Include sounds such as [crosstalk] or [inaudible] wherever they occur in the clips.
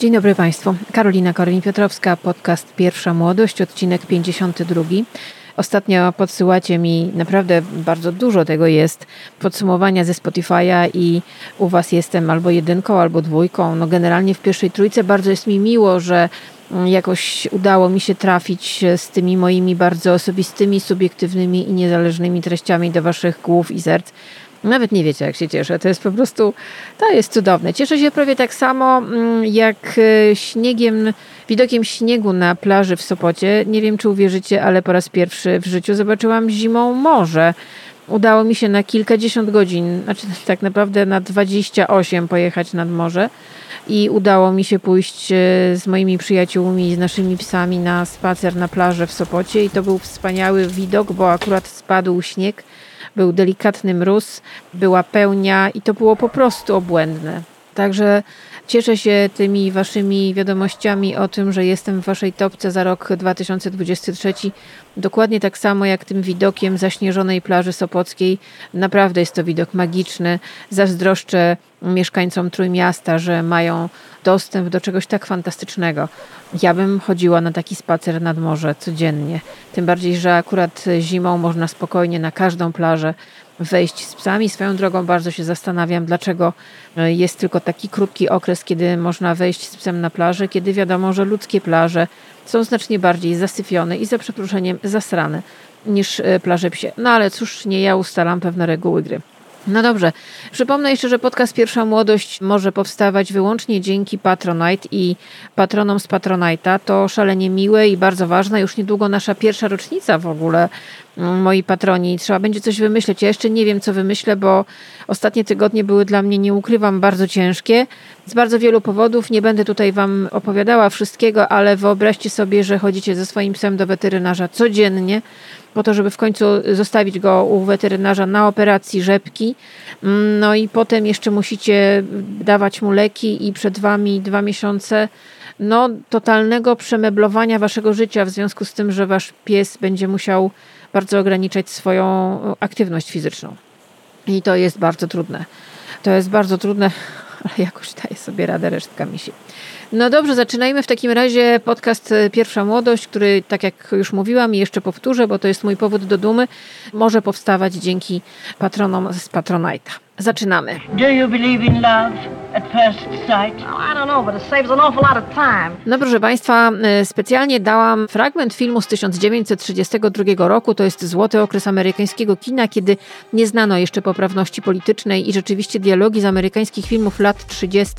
Dzień dobry Państwu. Karolina Korwin-Piotrowska, podcast Pierwsza Młodość, odcinek 52. Ostatnio podsyłacie mi naprawdę bardzo dużo tego jest, podsumowania ze Spotify'a i u Was jestem albo jedynką, albo dwójką. No generalnie w pierwszej trójce bardzo jest mi miło, że jakoś udało mi się trafić z tymi moimi bardzo osobistymi, subiektywnymi i niezależnymi treściami do Waszych głów i serc. Nawet nie wiecie, jak się cieszę. To jest po prostu, to jest cudowne. Cieszę się prawie tak samo mm, jak e, śniegiem, widokiem śniegu na plaży w Sopocie. Nie wiem, czy uwierzycie, ale po raz pierwszy w życiu zobaczyłam zimą morze. Udało mi się na kilkadziesiąt godzin, znaczy [laughs] tak naprawdę na 28 pojechać nad morze i udało mi się pójść e, z moimi przyjaciółmi, z naszymi psami na spacer na plażę w Sopocie i to był wspaniały widok, bo akurat spadł śnieg był delikatny mróz, była pełnia i to było po prostu obłędne. Także cieszę się tymi waszymi wiadomościami o tym, że jestem w waszej topce za rok 2023. Dokładnie tak samo jak tym widokiem zaśnieżonej plaży Sopockiej. Naprawdę jest to widok magiczny. Zazdroszczę mieszkańcom Trójmiasta, że mają dostęp do czegoś tak fantastycznego. Ja bym chodziła na taki spacer nad morze codziennie. Tym bardziej, że akurat zimą można spokojnie na każdą plażę wejść z psami. Swoją drogą bardzo się zastanawiam, dlaczego jest tylko taki krótki okres, kiedy można wejść z psem na plażę, kiedy wiadomo, że ludzkie plaże są znacznie bardziej zasyfione i za przeproszeniem zasrane niż e, plaże psie. No ale cóż, nie ja ustalam pewne reguły gry. No dobrze. Przypomnę jeszcze, że podcast Pierwsza Młodość może powstawać wyłącznie dzięki Patronite i patronom z Patronite'a. To szalenie miłe i bardzo ważne. Już niedługo nasza pierwsza rocznica w ogóle. Moi patroni, trzeba będzie coś wymyśleć. Ja jeszcze nie wiem, co wymyślę, bo ostatnie tygodnie były dla mnie, nie ukrywam, bardzo ciężkie. Z bardzo wielu powodów. Nie będę tutaj Wam opowiadała wszystkiego, ale wyobraźcie sobie, że chodzicie ze swoim psem do weterynarza codziennie po to, żeby w końcu zostawić go u weterynarza na operacji rzepki. No i potem jeszcze musicie dawać mu leki i przed wami dwa miesiące no, totalnego przemeblowania waszego życia w związku z tym, że wasz pies będzie musiał bardzo ograniczać swoją aktywność fizyczną. I to jest bardzo trudne. To jest bardzo trudne, [laughs] ale jakoś daje sobie radę resztka misi. No dobrze, zaczynajmy w takim razie podcast e, Pierwsza Młodość, który, tak jak już mówiłam i jeszcze powtórzę, bo to jest mój powód do dumy, może powstawać dzięki patronom z Patronite'a. Zaczynamy. Do you believe in love No proszę Państwa, e, specjalnie dałam fragment filmu z 1932 roku. To jest złoty okres amerykańskiego kina, kiedy nie znano jeszcze poprawności politycznej i rzeczywiście dialogi z amerykańskich filmów lat 30.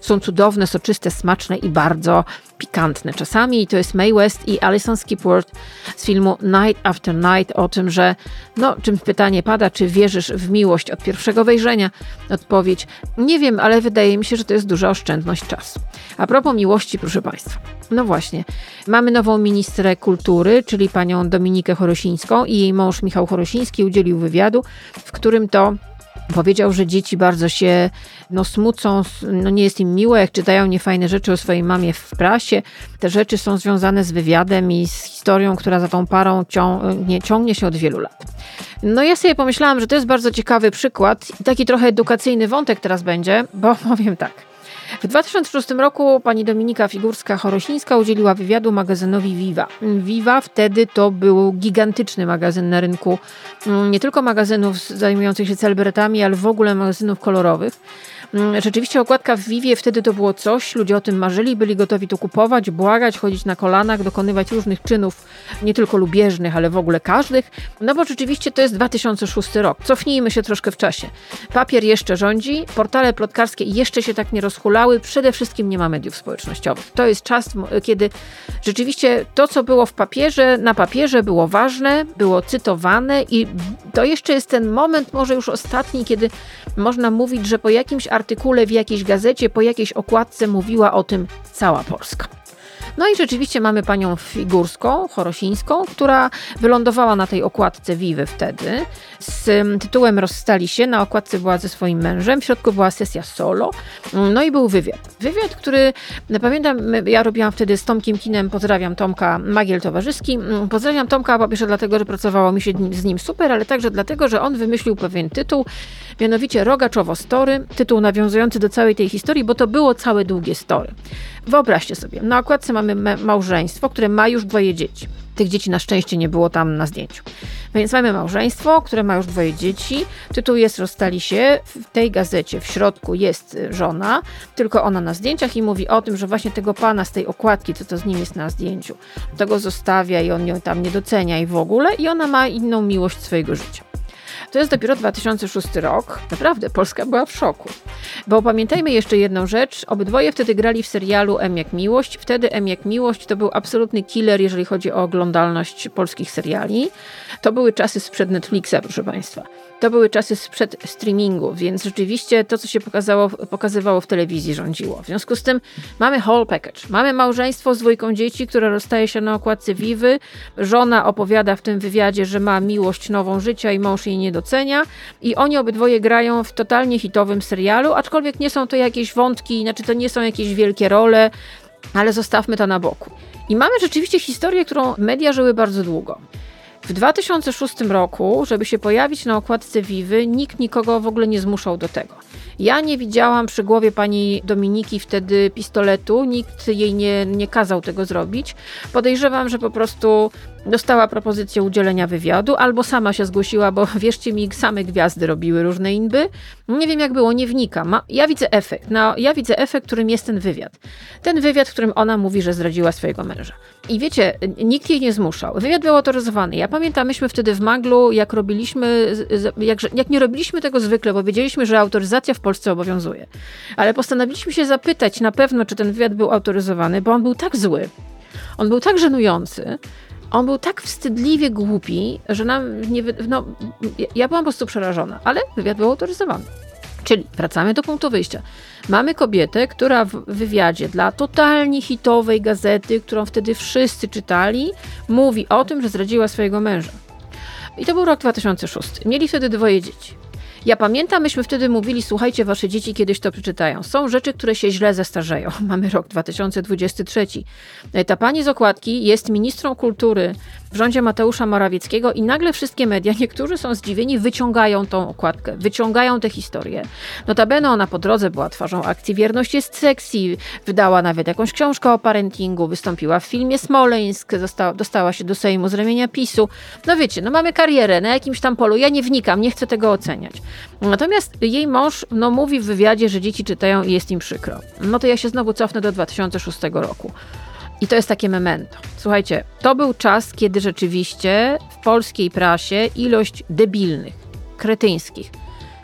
są cudowne, soczyste, smaczne i bardzo pikantne czasami. I to jest Mae West i Alison Skipworth z filmu Night After Night o tym, że no, czym pytanie pada, czy wierzysz w miłość od pierwszego wejrzenia? Odpowiedź, nie wiem, ale wydaje mi się, że to jest duża oszczędność czasu. A propos miłości, proszę Państwa. No właśnie, mamy nową ministrę kultury, czyli panią Dominikę Chorosińską i jej mąż Michał Chorosiński udzielił wywiadu, w którym to Powiedział, że dzieci bardzo się no, smucą, no, nie jest im miło, jak czytają niefajne rzeczy o swojej mamie w prasie. Te rzeczy są związane z wywiadem i z historią, która za tą parą ciągnie, ciągnie się od wielu lat. No ja sobie pomyślałam, że to jest bardzo ciekawy przykład i taki trochę edukacyjny wątek teraz będzie, bo [laughs] powiem tak. W 2006 roku pani Dominika Figurska-Chorosińska udzieliła wywiadu magazynowi Viva. Viva wtedy to był gigantyczny magazyn na rynku mm, nie tylko magazynów zajmujących się celebrytami, ale w ogóle magazynów kolorowych. Mm, rzeczywiście okładka w Vivie wtedy to było coś, ludzie o tym marzyli, byli gotowi to kupować, błagać, chodzić na kolanach, dokonywać różnych czynów, nie tylko lubieżnych, ale w ogóle każdych. No bo rzeczywiście to jest 2006 rok. Cofnijmy się troszkę w czasie. Papier jeszcze rządzi, portale plotkarskie jeszcze się tak nie rozhulały, przede wszystkim nie ma mediów społecznościowych. To jest czas, kiedy rzeczywiście to, co było w papierze, na papierze było ważne, było cytowane i to jeszcze jest ten moment, może już ostatni, kiedy można mówić, że po jakimś artykule w jakiejś gazecie, po jakiejś okładce mówiła o tym cała Polska. No i rzeczywiście mamy panią Figurską, Chorosińską, która wylądowała na tej okładce Wiwy wtedy z tytułem Rozstali się. Na okładce była ze swoim mężem, w środku była sesja solo. No i był wywiad. Wywiad, który pamiętam, ja robiłam wtedy z Tomkiem Kinem, pozdrawiam Tomka Magiel Towarzyski. Pozdrawiam Tomka po pierwsze dlatego, że pracowało mi się z nim super, ale także dlatego, że on wymyślił pewien tytuł, mianowicie Rogaczowo Story, tytuł nawiązujący do całej tej historii, bo to było całe długie story. Wyobraźcie sobie, na okładce mamy małżeństwo, które ma już dwoje dzieci. Tych dzieci na szczęście nie było tam na zdjęciu. Więc mamy małżeństwo, które ma już dwoje dzieci. Tytuł jest Rozstali się. W tej gazecie w środku jest żona, tylko ona na zdjęciach i mówi o tym, że właśnie tego pana z tej okładki, co to z nim jest na zdjęciu, tego zostawia i on ją tam nie docenia i w ogóle. I ona ma inną miłość swojego życia. To jest dopiero 2006 rok. Naprawdę, Polska była w szoku. Bo pamiętajmy jeszcze jedną rzecz. Obydwoje wtedy grali w serialu M jak Miłość. Wtedy M jak Miłość to był absolutny killer, jeżeli chodzi o oglądalność polskich seriali. To były czasy sprzed Netflixa, proszę Państwa. To były czasy sprzed streamingu, więc rzeczywiście to, co się pokazało, pokazywało w telewizji, rządziło. W związku z tym mamy whole package. Mamy małżeństwo z dwójką dzieci, które rozstaje się na okładce Vivy. Żona opowiada w tym wywiadzie, że ma miłość nową życia i mąż jej nie docenia. I oni obydwoje grają w totalnie hitowym serialu, aczkolwiek nie są to jakieś wątki, znaczy to nie są jakieś wielkie role, ale zostawmy to na boku. I mamy rzeczywiście historię, którą media żyły bardzo długo. W 2006 roku, żeby się pojawić na okładce Vivy, nikt nikogo w ogóle nie zmuszał do tego. Ja nie widziałam przy głowie pani Dominiki wtedy pistoletu, nikt jej nie, nie kazał tego zrobić. Podejrzewam, że po prostu dostała propozycję udzielenia wywiadu, albo sama się zgłosiła, bo [laughs] wierzcie mi, same gwiazdy robiły różne inby. Nie wiem jak było, nie wnikam. Ja widzę efekt. No, ja widzę efekt, którym jest ten wywiad. Ten wywiad, w którym ona mówi, że zdradziła swojego męża. I wiecie, nikt jej nie zmuszał. Wywiad był autoryzowany. Ja pamiętam, myśmy wtedy w Maglu, jak robiliśmy, jak, jak nie robiliśmy tego zwykle, bo wiedzieliśmy, że autoryzacja w Polsce obowiązuje. Ale postanowiliśmy się zapytać na pewno, czy ten wywiad był autoryzowany, bo on był tak zły. On był tak żenujący, on był tak wstydliwie głupi, że nam nie. No, ja byłam po prostu przerażona, ale wywiad był autoryzowany. Czyli wracamy do punktu wyjścia. Mamy kobietę, która w wywiadzie dla totalnie hitowej gazety, którą wtedy wszyscy czytali, mówi o tym, że zdradziła swojego męża. I to był rok 2006. Mieli wtedy dwoje dzieci. Ja pamiętam, myśmy wtedy mówili, słuchajcie, wasze dzieci kiedyś to przeczytają. Są rzeczy, które się źle zestarzeją. [laughs] Mamy rok 2023. Ta pani z okładki jest ministrą kultury w rządzie Mateusza Morawieckiego i nagle wszystkie media, niektórzy są zdziwieni, wyciągają tą okładkę, wyciągają tę historię. Notabene ona po drodze była twarzą akcji Wierność jest sexy, wydała nawet jakąś książkę o parentingu, wystąpiła w filmie Smoleńsk, została, dostała się do Sejmu z ramienia PiSu. No wiecie, no mamy karierę na jakimś tam polu, ja nie wnikam, nie chcę tego oceniać. Natomiast jej mąż no, mówi w wywiadzie, że dzieci czytają i jest im przykro. No to ja się znowu cofnę do 2006 roku. I to jest takie memento. Słuchajcie, to był czas, kiedy rzeczywiście w polskiej prasie ilość debilnych, kretyńskich,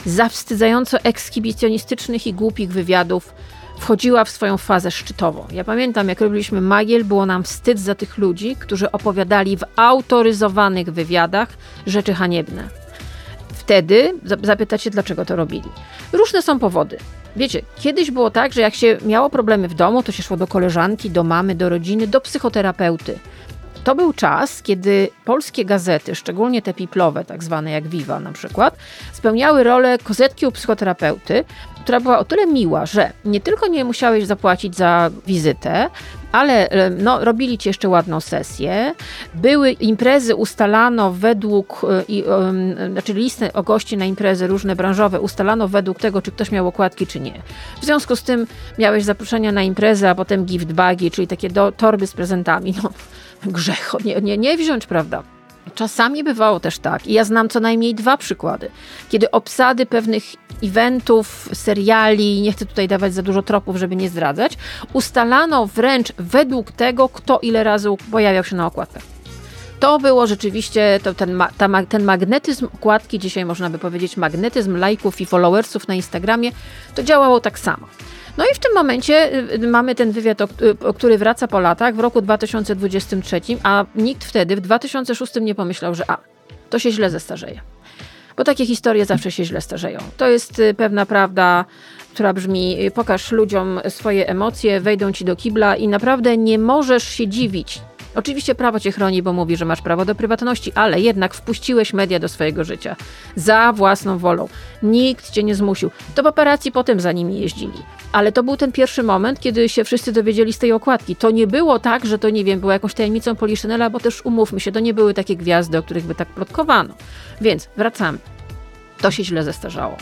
zawstydzająco ekshibicjonistycznych i głupich wywiadów wchodziła w swoją fazę szczytową. Ja pamiętam, jak robiliśmy Magiel, było nam wstyd za tych ludzi, którzy opowiadali w autoryzowanych wywiadach rzeczy haniebne. Wtedy zapytacie, dlaczego to robili. Różne są powody. Wiecie, kiedyś było tak, że jak się miało problemy w domu, to się szło do koleżanki, do mamy, do rodziny, do psychoterapeuty. To był czas, kiedy polskie gazety, szczególnie te piplowe, tak zwane jak Viva na przykład, spełniały rolę kozetki u psychoterapeuty, która była o tyle miła, że nie tylko nie musiałeś zapłacić za wizytę, ale e, no, robili ci jeszcze ładną sesję. Były imprezy, ustalano według, e, znaczy listy o gości na imprezy różne branżowe ustalano według tego, czy ktoś miał okładki, czy nie. W związku z tym miałeś zaproszenia na imprezę, a potem gift bagi, czyli takie do, torby z prezentami. No, grzech nie, nie, nie wziąć, prawda? Czasami bywało też tak, i ja znam co najmniej dwa przykłady, kiedy obsady pewnych eventów, seriali, nie chcę tutaj dawać za dużo tropów, żeby nie zdradzać, ustalano wręcz według tego, kto ile razy pojawiał się na okładkach. To było rzeczywiście to ten, ta, ten magnetyzm okładki, dzisiaj można by powiedzieć magnetyzm lajków i followersów na Instagramie, to działało tak samo. No i w tym momencie y, y, mamy ten wywiad, y, który wraca po latach w roku 2023, a nikt wtedy w 2006 nie pomyślał, że a, to się źle zestarzeje. Bo takie historie zawsze się źle starzeją. To jest pewna prawda która brzmi: pokaż ludziom swoje emocje, wejdą ci do kibla i naprawdę nie możesz się dziwić. Oczywiście prawo cię chroni, bo mówi, że masz prawo do prywatności, ale jednak wpuściłeś media do swojego życia za własną wolą. Nikt cię nie zmusił. To paparazzi potem za nimi jeździli. Ale to był ten pierwszy moment, kiedy się wszyscy dowiedzieli z tej okładki. To nie było tak, że to nie wiem, było jakąś tajemnicą Poliszynela, bo też umówmy się, to nie były takie gwiazdy, o których by tak plotkowano. Więc wracamy. To się źle zestarzało.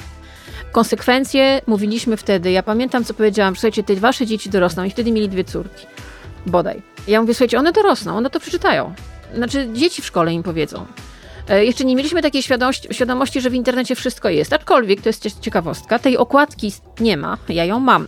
Konsekwencje mówiliśmy wtedy. Ja pamiętam, co powiedziałam. Słuchajcie, te wasze dzieci dorosną i wtedy mieli dwie córki. Bodaj. Ja mówię, słuchajcie, one dorosną, one to przeczytają. Znaczy, dzieci w szkole im powiedzą. E, jeszcze nie mieliśmy takiej świadomości, świadomości, że w internecie wszystko jest. Aczkolwiek, to jest ciekawostka, tej okładki nie ma, ja ją mam.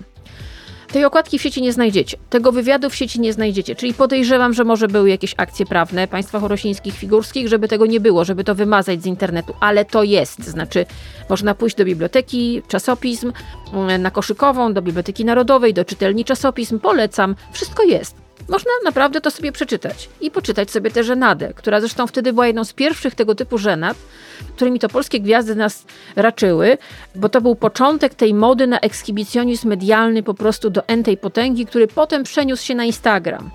Tej okładki w sieci nie znajdziecie, tego wywiadu w sieci nie znajdziecie, czyli podejrzewam, że może były jakieś akcje prawne państwa chorosińskich, figurskich, żeby tego nie było, żeby to wymazać z internetu, ale to jest, znaczy można pójść do biblioteki czasopism, mm, na koszykową, do Biblioteki Narodowej, do czytelni czasopism, polecam, wszystko jest. Można naprawdę to sobie przeczytać i poczytać sobie tę żenadę, która zresztą wtedy była jedną z pierwszych tego typu żenad, którymi to polskie gwiazdy nas raczyły, bo to był początek tej mody na ekshibicjonizm medialny po prostu do entej potęgi, który potem przeniósł się na Instagram.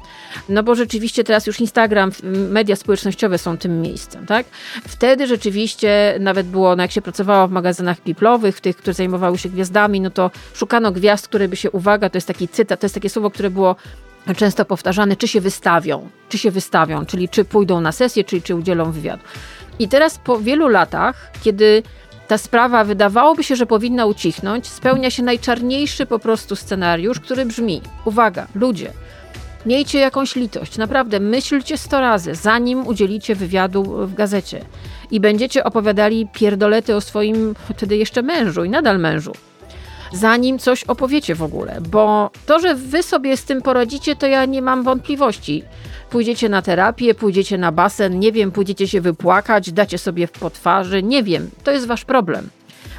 No bo rzeczywiście teraz już Instagram, media społecznościowe są tym miejscem, tak? Wtedy rzeczywiście nawet było, no jak się pracowało w magazynach piplowych, w tych, które zajmowały się gwiazdami, no to szukano gwiazd, które by się, uwaga, to jest taki cytat, to jest takie słowo, które było często powtarzane, czy się wystawią, czy się wystawią, czyli czy pójdą na sesję, czyli czy udzielą wywiadu. I teraz po wielu latach, kiedy ta sprawa wydawałoby się, że powinna ucichnąć, spełnia się najczarniejszy po prostu scenariusz, który brzmi: uwaga, ludzie, miejcie jakąś litość, naprawdę myślcie sto razy, zanim udzielicie wywiadu w gazecie i będziecie opowiadali pierdolety o swoim wtedy jeszcze mężu i nadal mężu zanim coś opowiecie w ogóle. Bo to, że wy sobie z tym poradzicie, to ja nie mam wątpliwości. Pójdziecie na terapię, pójdziecie na basen, nie wiem, pójdziecie się wypłakać, dacie sobie po twarzy, nie wiem, to jest wasz problem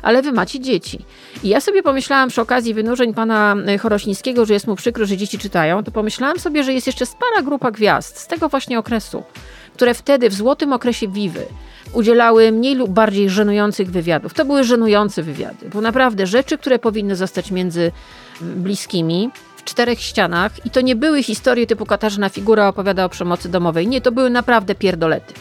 ale wy macie dzieci. I ja sobie pomyślałam przy okazji wynurzeń pana e, Chorosińskiego, że jest mu przykro, że dzieci czytają, to pomyślałam sobie, że jest jeszcze spara grupa gwiazd z tego właśnie okresu, które wtedy w złotym okresie Wiwy udzielały mniej lub bardziej żenujących wywiadów. To były żenujące wywiady, bo naprawdę rzeczy, które powinny zostać między bliskimi, w czterech ścianach i to nie były historie typu Katarzyna Figura opowiada o przemocy domowej. Nie, to były naprawdę pierdolety.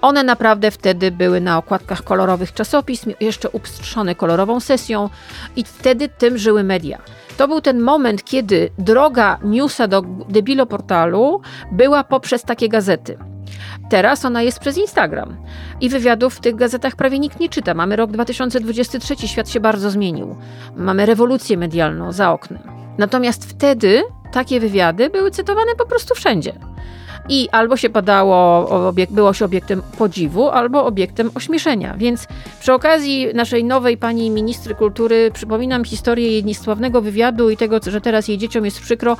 One naprawdę wtedy były na okładkach kolorowych czasopism, jeszcze upstrzone kolorową sesją i wtedy tym żyły media. To był ten moment, kiedy droga newsa do debilo portalu była poprzez takie gazety. Teraz ona jest przez Instagram. I wywiadów w tych gazetach prawie nikt nie czyta. Mamy rok 2023, świat się bardzo zmienił. Mamy rewolucję medialną za oknem. Natomiast wtedy takie wywiady były cytowane po prostu wszędzie i albo się padało, obiekt, było się obiektem podziwu, albo obiektem ośmieszenia. Więc przy okazji naszej nowej pani ministry kultury przypominam historię jej niesławnego wywiadu i tego, że teraz jej dzieciom jest przykro.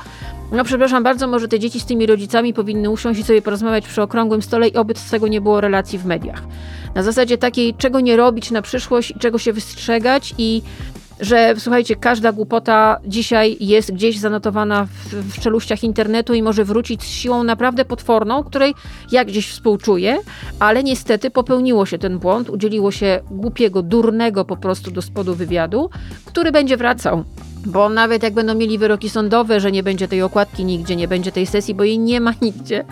No przepraszam bardzo, może te dzieci z tymi rodzicami powinny usiąść i sobie porozmawiać przy okrągłym stole i oby z tego nie było relacji w mediach. Na zasadzie takiej, czego nie robić na przyszłość, czego się wystrzegać i że słuchajcie, każda głupota dzisiaj jest gdzieś zanotowana w, w czeluściach internetu i może wrócić z siłą naprawdę potworną, której ja gdzieś współczuję, ale niestety popełniło się ten błąd, udzieliło się głupiego, durnego po prostu do spodu wywiadu, który będzie wracał. Bo nawet jak będą mieli wyroki sądowe, że nie będzie tej okładki nigdzie, nie będzie tej sesji, bo jej nie ma nigdzie,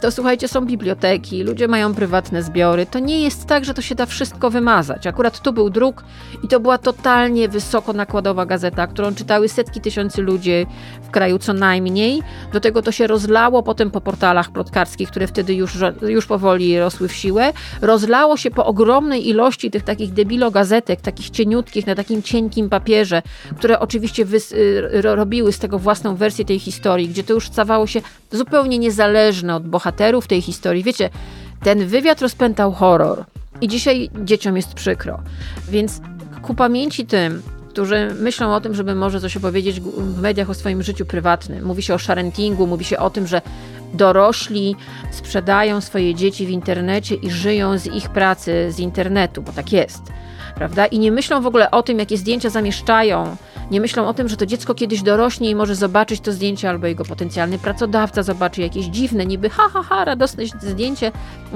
to słuchajcie, są biblioteki, ludzie mają prywatne zbiory. To nie jest tak, że to się da wszystko wymazać. Akurat tu był druk i to była totalnie wysoko nakładowa gazeta, którą czytały setki tysięcy ludzi w kraju co najmniej. Do tego to się rozlało potem po portalach plotkarskich, które wtedy już, już powoli rosły w siłę. Rozlało się po ogromnej ilości tych takich debilo gazetek, takich cieniutkich, na takim cienkim papierze, które oczywiście y, robiły z tego własną wersję tej historii, gdzie to już stawało się zupełnie niezależne od bohaterów bohaterów tej historii. Wiecie, ten wywiad rozpętał horror i dzisiaj dzieciom jest przykro. Więc ku pamięci tym, którzy myślą o tym, żeby może coś opowiedzieć w mediach o swoim życiu prywatnym. Mówi się o sharentingu, mówi się o tym, że dorośli sprzedają swoje dzieci w internecie i żyją z ich pracy z internetu, bo tak jest prawda? I nie myślą w ogóle o tym, jakie zdjęcia zamieszczają. Nie myślą o tym, że to dziecko kiedyś dorośnie i może zobaczyć to zdjęcie, albo jego potencjalny pracodawca zobaczy jakieś dziwne, niby ha, ha, ha, radosne zdjęcie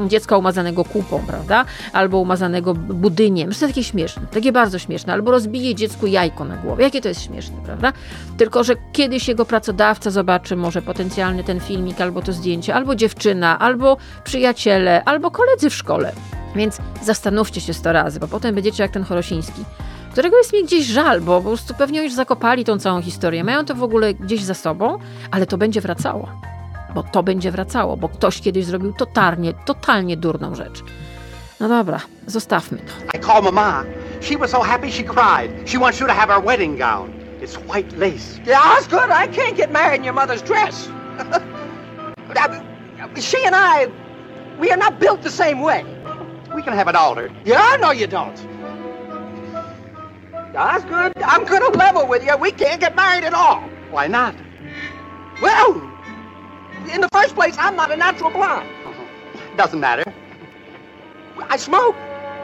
dziecka umazanego kupą, prawda? Albo umazanego budyniem. To takie śmieszne, takie bardzo śmieszne. Albo rozbije dziecku jajko na głowie. Jakie to jest śmieszne, prawda? Tylko, że kiedyś jego pracodawca zobaczy może potencjalny ten filmik, albo to zdjęcie, albo dziewczyna, albo przyjaciele, albo koledzy w szkole. Więc zastanówcie się sto razy, bo potem będziecie jak ten Chorosiński, którego jest mi gdzieś żal, bo po prostu pewnie już zakopali tą całą historię. Mają to w ogóle gdzieś za sobą, ale to będzie wracało. Bo to będzie wracało, bo ktoś kiedyś zrobił totalnie, totalnie durną rzecz. No dobra, zostawmy to. I call Mama. She was so happy she cried. She wants you to have our wedding gown. It's white lace. Yeah, Osgood, I can't get married in your mother's dress. [laughs] she and I, we are not built the same way. We can have it altered. Yeah, no, you don't. Osgood, I'm gonna level with you. We can't get married at all. Why not? Well, in the first place, I'm not a natural blonde. Uh-huh. Doesn't matter. I smoke.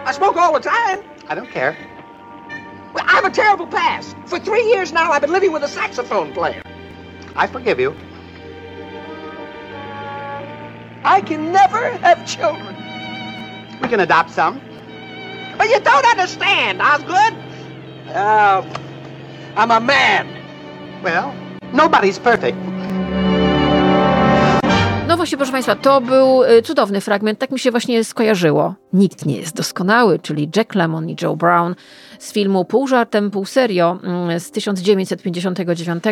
I smoke all the time. I don't care. Well, I have a terrible past. For three years now, I've been living with a saxophone player. I forgive you. I can never have children. We can adopt some. But you don't understand, Osgood. Uh, I'm a man. Well, nobody's perfect. Właśnie, proszę Państwa, to był y, cudowny fragment, tak mi się właśnie skojarzyło. Nikt nie jest doskonały, czyli Jack Lemmon i Joe Brown z filmu Pół żartem, pół serio mm, z 1959.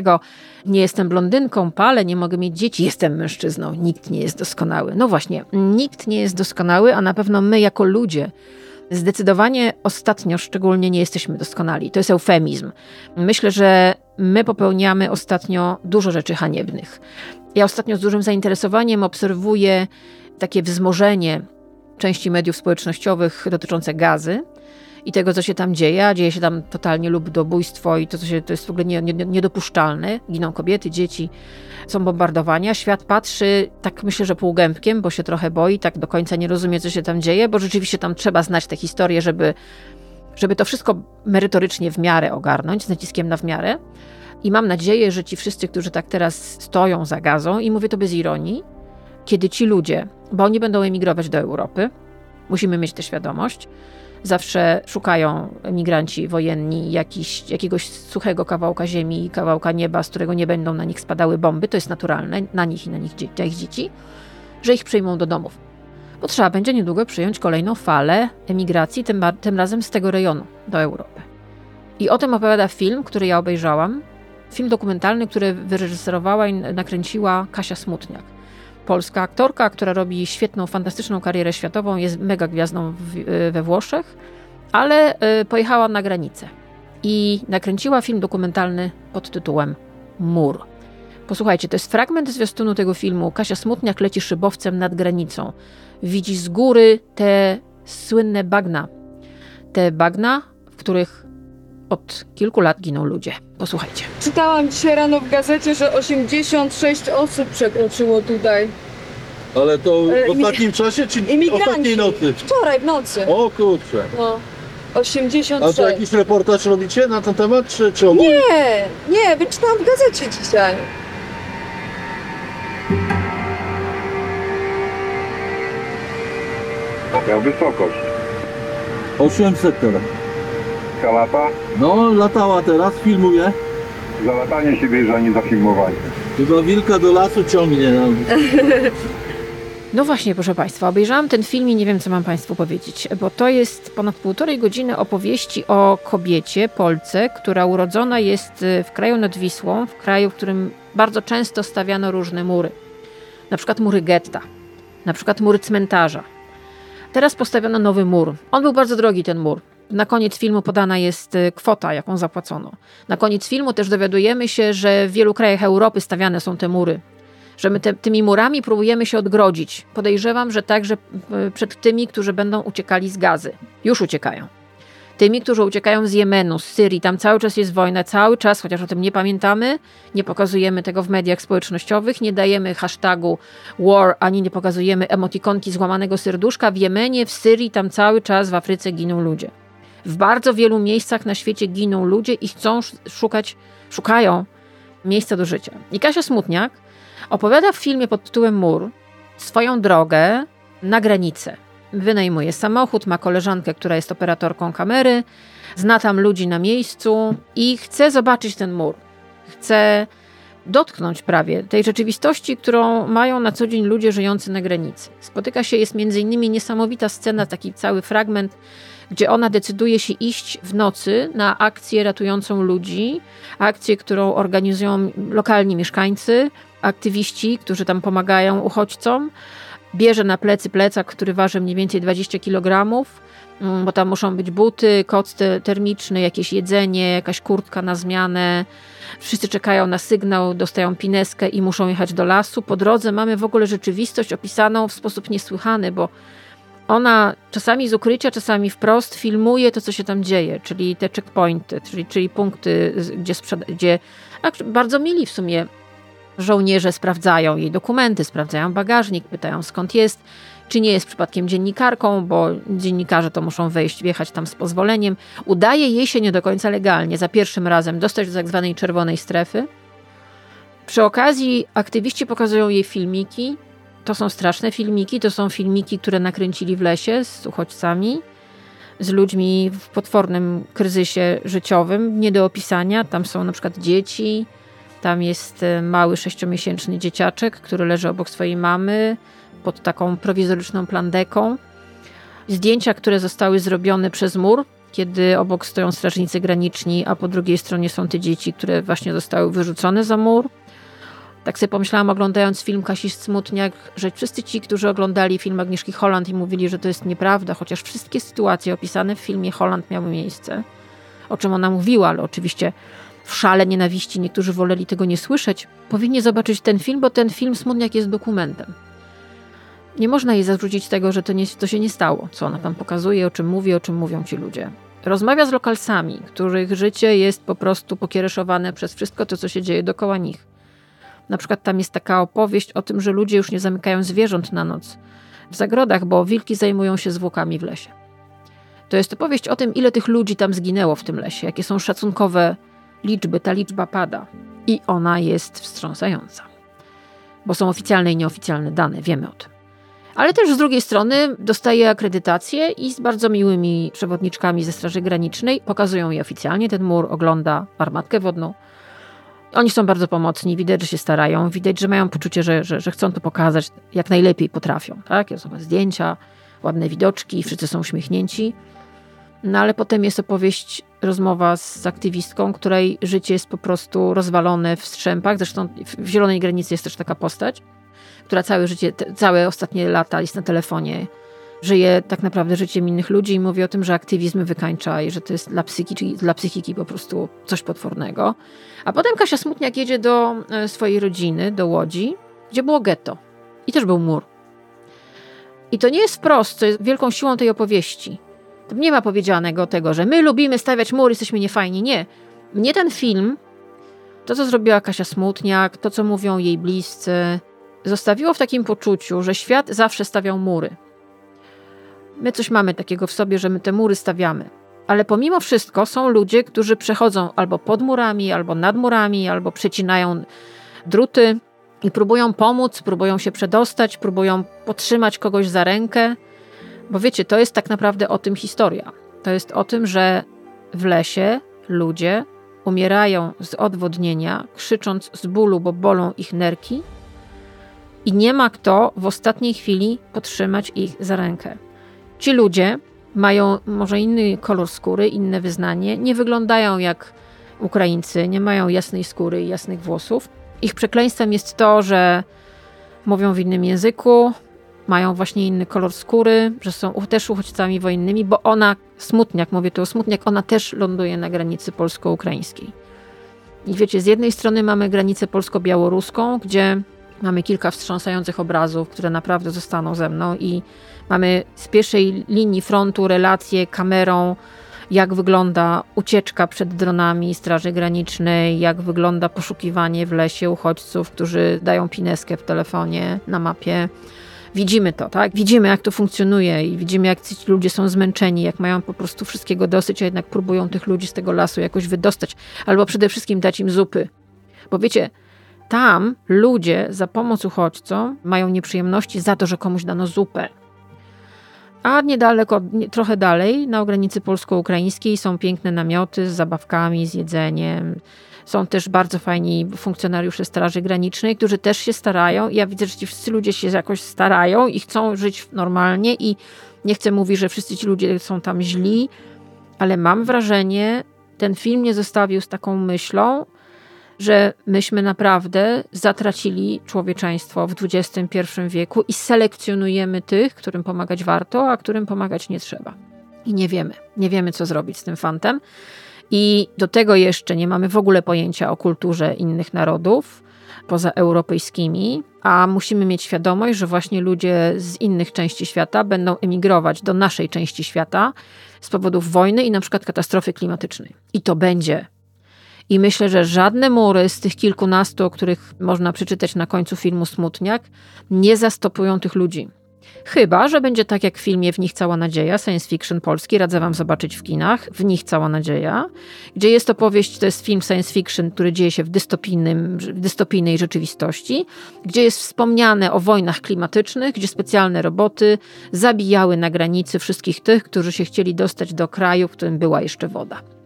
Nie jestem blondynką, palę, nie mogę mieć dzieci, jestem mężczyzną. Nikt nie jest doskonały. No właśnie, nikt nie jest doskonały, a na pewno my jako ludzie Zdecydowanie ostatnio szczególnie nie jesteśmy doskonali. To jest eufemizm. Myślę, że my popełniamy ostatnio dużo rzeczy haniebnych. Ja ostatnio z dużym zainteresowaniem obserwuję takie wzmożenie części mediów społecznościowych dotyczące gazy i tego, co się tam dzieje, dzieje się tam totalnie ludobójstwo i to, co się, to jest w ogóle nie, nie, niedopuszczalne. Giną kobiety, dzieci, są bombardowania. Świat patrzy, tak myślę, że półgębkiem, bo się trochę boi, tak do końca nie rozumie, co się tam dzieje, bo rzeczywiście tam trzeba znać tę historię, żeby, żeby to wszystko merytorycznie w miarę ogarnąć, z naciskiem na w miarę. I mam nadzieję, że ci wszyscy, którzy tak teraz stoją za gazą, i mówię to bez ironii, kiedy ci ludzie, bo oni będą emigrować do Europy, musimy mieć tę świadomość, zawsze szukają emigranci wojenni jakiś, jakiegoś suchego kawałka ziemi, kawałka nieba, z którego nie będą na nich spadały bomby, to jest naturalne, na nich i na nich na ich dzieci, że ich przyjmą do domów. Bo trzeba będzie niedługo przyjąć kolejną falę emigracji, tym, tym razem z tego rejonu do Europy. I o tym opowiada film, który ja obejrzałam. Film dokumentalny, który wyreżyserowała i nakręciła Kasia Smutniak polska aktorka, która robi świetną, fantastyczną karierę światową, jest mega gwiazdą w, y, we Włoszech, ale y, pojechała na granicę i nakręciła film dokumentalny pod tytułem Mur. Posłuchajcie, to jest fragment zwiastunu tego filmu. Kasia Smutniak leci szybowcem nad granicą. Widzi z góry te słynne bagna. Te bagna, w których od kilku lat giną ludzie. Posłuchajcie. Czytałam dzisiaj rano w gazecie, że 86 osób przekroczyło tutaj. Ale to E, w imi- ostatnim czasie czy Imigranci. ostatniej nocy? Wczoraj w nocy. O kurczę. No. A to 86. jakiś reportaż robicie na ten temat, czy, czy ogólnie? Nie, nie, wyczytałam w gazecie dzisiaj. Miał wysokość. 800 teraz. Kalata, No, latała teraz, filmuje. za latanie się bierze, a nie za filmowanie. Chyba wilka do lasu ciągnie. No. [laughs] No właśnie, proszę Państwa, obejrzałam ten film i nie wiem, co mam Państwu powiedzieć, bo to jest ponad półtorej godziny opowieści o kobiecie, Polce, która urodzona jest y, w kraju nad Wisłą, w kraju, w którym bardzo często stawiano różne mury. Na przykład mury getta, na przykład mury cmentarza. Teraz postawiono nowy mur. On był bardzo drogi, ten mur. Na koniec filmu podana jest y, kwota, jaką zapłacono. Na koniec filmu też dowiadujemy się, że w wielu krajach Europy stawiane są te mury że my te, tymi murami próbujemy się odgrodzić. Podejrzewam, że także y, przed tymi, którzy będą uciekali z gazy. Już uciekają. Tymi, którzy uciekają z Jemenu, z Syrii, tam cały czas jest wojna, cały czas, chociaż o tym nie pamiętamy, nie pokazujemy tego w mediach społecznościowych, nie dajemy hashtagu war, ani nie pokazujemy emotikonki złamanego serduszka. W Jemenie, w Syrii, tam cały czas w Afryce giną ludzie. W bardzo wielu miejscach na świecie giną ludzie i chcą szukać, szukają miejsca do życia. I Kasia Smutniak opowiada w filmie pod tytułem Mur swoją drogę na granicę. Wynajmuje samochód, ma koleżankę, która jest operatorką kamery, zna tam ludzi na miejscu i chce zobaczyć ten mur. Chce dotknąć prawie tej rzeczywistości, którą mają na co dzień ludzie żyjący na granicy. Spotyka się, jest między innymi niesamowita scena, taki cały fragment, gdzie ona decyduje się iść w nocy na akcję ratującą ludzi, akcję, którą organizują lokalni mieszkańcy, aktywiści, którzy tam pomagają uchodźcom. Bierze na plecy plecak, który waży mniej więcej 20 kg, mm, bo tam muszą być buty, koc termiczny, jakieś jedzenie, jakaś kurtka na zmianę. Wszyscy czekają na sygnał, dostają pineskę i muszą jechać do lasu. Po drodze mamy w ogóle rzeczywistość opisaną w sposób niesłychany, bo ona czasami z ukrycia, czasami wprost filmuje to, co się tam dzieje, czyli te checkpointy, czyli, czyli punkty, gdzie, gdzie bardzo mili w sumie żołnierze sprawdzają jej dokumenty, sprawdzają bagażnik, pytają skąd jest, czy nie jest przypadkiem dziennikarką, bo dziennikarze to muszą wejść, wjechać tam z pozwoleniem. Udaje jej się nie do końca legalnie za pierwszym razem dostać do tak zwanej czerwonej strefy. Przy okazji aktywiści pokazują jej filmiki. To są straszne filmiki, to są filmiki, które nakręcili w lesie z uchodźcami, z ludźmi w potwornym kryzysie życiowym, nie do opisania. Tam są na przykład dzieci, tam jest e, mały sześciomiesięczny dzieciaczek, który leży obok swojej mamy pod taką prowizoryczną plandeką. Zdjęcia, które zostały zrobione przez mur, kiedy obok stoją strażnicy graniczni, a po drugiej stronie są te dzieci, które właśnie zostały wyrzucone za mur. Tak sobie pomyślałam, oglądając film Kasi Smutniak, że wszyscy ci, którzy oglądali film Agnieszki Holland i mówili, że to jest nieprawda, chociaż wszystkie sytuacje opisane w filmie Holland miały miejsce, o czym ona mówiła, ale oczywiście w szale nienawiści niektórzy woleli tego nie słyszeć, powinni zobaczyć ten film, bo ten film Smutniak jest dokumentem. Nie można jej zarzucić tego, że to, nie, to się nie stało, co ona tam pokazuje, o czym mówi, o czym mówią ci ludzie. Rozmawia z lokalsami, których życie jest po prostu pokiereszowane przez wszystko to, co się dzieje dookoła nich. Na przykład tam jest taka opowieść o tym, że ludzie już nie zamykają zwierząt na noc w zagrodach, bo wilki zajmują się zwłokami w lesie. To jest opowieść o tym, ile tych ludzi tam zginęło w tym lesie, jakie są szacunkowe liczby, ta liczba pada i ona jest wstrząsająca. Bo są oficjalne i nieoficjalne dane, wiemy o tym. Ale też z drugiej strony dostaje akredytację i z bardzo miłymi przewodniczkami ze Straży Granicznej pokazują jej oficjalnie. Ten mur ogląda armatkę wodną. Oni są bardzo pomocni, widać, że się starają, widać, że mają poczucie, że, że, że chcą to pokazać jak najlepiej potrafią. Tak? Są zdjęcia, ładne widoczki, wszyscy są uśmiechnięci. No ale potem jest opowieść, rozmowa z aktywistką, której życie jest po prostu rozwalone w strzępach. Zresztą w Zielonej Granicy jest też taka postać, która całe życie, całe ostatnie lata jest na telefonie. Żyje tak naprawdę życiem innych ludzi i mówi o tym, że aktywizm wykańcza i że to jest dla psychiki, dla psychiki po prostu coś potwornego. A potem Kasia Smutniak jedzie do e, swojej rodziny, do Łodzi, gdzie było getto. I też był mur. I to nie jest wprost, co jest wielką siłą tej opowieści nie ma powiedzianego tego, że my lubimy stawiać mury, jesteśmy niefajni. Nie. Mnie ten film, to co zrobiła Kasia Smutniak, to co mówią jej bliscy, zostawiło w takim poczuciu, że świat zawsze stawiał mury. My coś mamy takiego w sobie, że my te mury stawiamy. Ale pomimo wszystko są ludzie, którzy przechodzą albo pod murami, albo nad murami, albo przecinają druty i próbują pomóc, próbują się przedostać, próbują podtrzymać kogoś za rękę. Bo wiecie, to jest tak naprawdę o tym historia. To jest o tym, że w lesie ludzie umierają z odwodnienia, krzycząc z bólu, bo bolą ich nerki, i nie ma kto w ostatniej chwili podtrzymać ich za rękę. Ci ludzie mają może inny kolor skóry, inne wyznanie, nie wyglądają jak Ukraińcy, nie mają jasnej skóry i jasnych włosów. Ich przekleństwem jest to, że mówią w innym języku, mają właśnie inny kolor skóry, że są też uchodźcami wojennymi, bo ona, Smutniak, mówię tu o Smutniak, ona też ląduje na granicy polsko-ukraińskiej. I wiecie, z jednej strony mamy granicę polsko-białoruską, gdzie mamy kilka wstrząsających obrazów, które naprawdę zostaną ze mną i mamy z pierwszej linii frontu relacje kamerą, jak wygląda ucieczka przed dronami Straży Granicznej, jak wygląda poszukiwanie w lesie uchodźców, którzy dają pineskę w telefonie na mapie Widzimy to, tak? Widzimy, jak to funkcjonuje i widzimy, jak ci ludzie są zmęczeni, jak mają po prostu wszystkiego dosyć, a jednak próbują tych ludzi z tego lasu jakoś wydostać, albo przede wszystkim dać im zupy. Bo wiecie, tam ludzie za pomoc uchodźcom mają nieprzyjemności za to, że komuś dano zupę. A niedaleko, nie, trochę dalej, na granicy polsko-ukraińskiej, są piękne namioty z zabawkami, z jedzeniem. Są też bardzo fajni funkcjonariusze Straży Granicznej, którzy też się starają. Ja widzę, że ci wszyscy ludzie się jakoś starają i chcą żyć normalnie. I nie chcę mówić, że wszyscy ci ludzie są tam źli, ale mam wrażenie, ten film nie zostawił z taką myślą, że myśmy naprawdę zatracili człowieczeństwo w XXI wieku i selekcjonujemy tych, którym pomagać warto, a którym pomagać nie trzeba. I nie wiemy, nie wiemy, co zrobić z tym fantem. I do tego jeszcze nie mamy w ogóle pojęcia o kulturze innych narodów poza europejskimi, a musimy mieć świadomość, że właśnie ludzie z innych części świata będą emigrować do naszej części świata z powodów wojny i na przykład katastrofy klimatycznej. I to będzie i myślę, że żadne mury z tych kilkunastu, o których można przeczytać na końcu filmu Smutniak, nie zastopują tych ludzi. Chyba, że będzie tak jak w filmie W nich cała nadzieja, science fiction polski, radzę wam zobaczyć w kinach, W nich cała nadzieja, gdzie jest opowieść, to jest film science fiction, który dzieje się w, dystopijnym, w dystopijnej rzeczywistości, gdzie jest wspomniane o wojnach klimatycznych, gdzie specjalne roboty zabijały na granicy wszystkich tych, którzy się chcieli dostać do kraju, w którym była jeszcze woda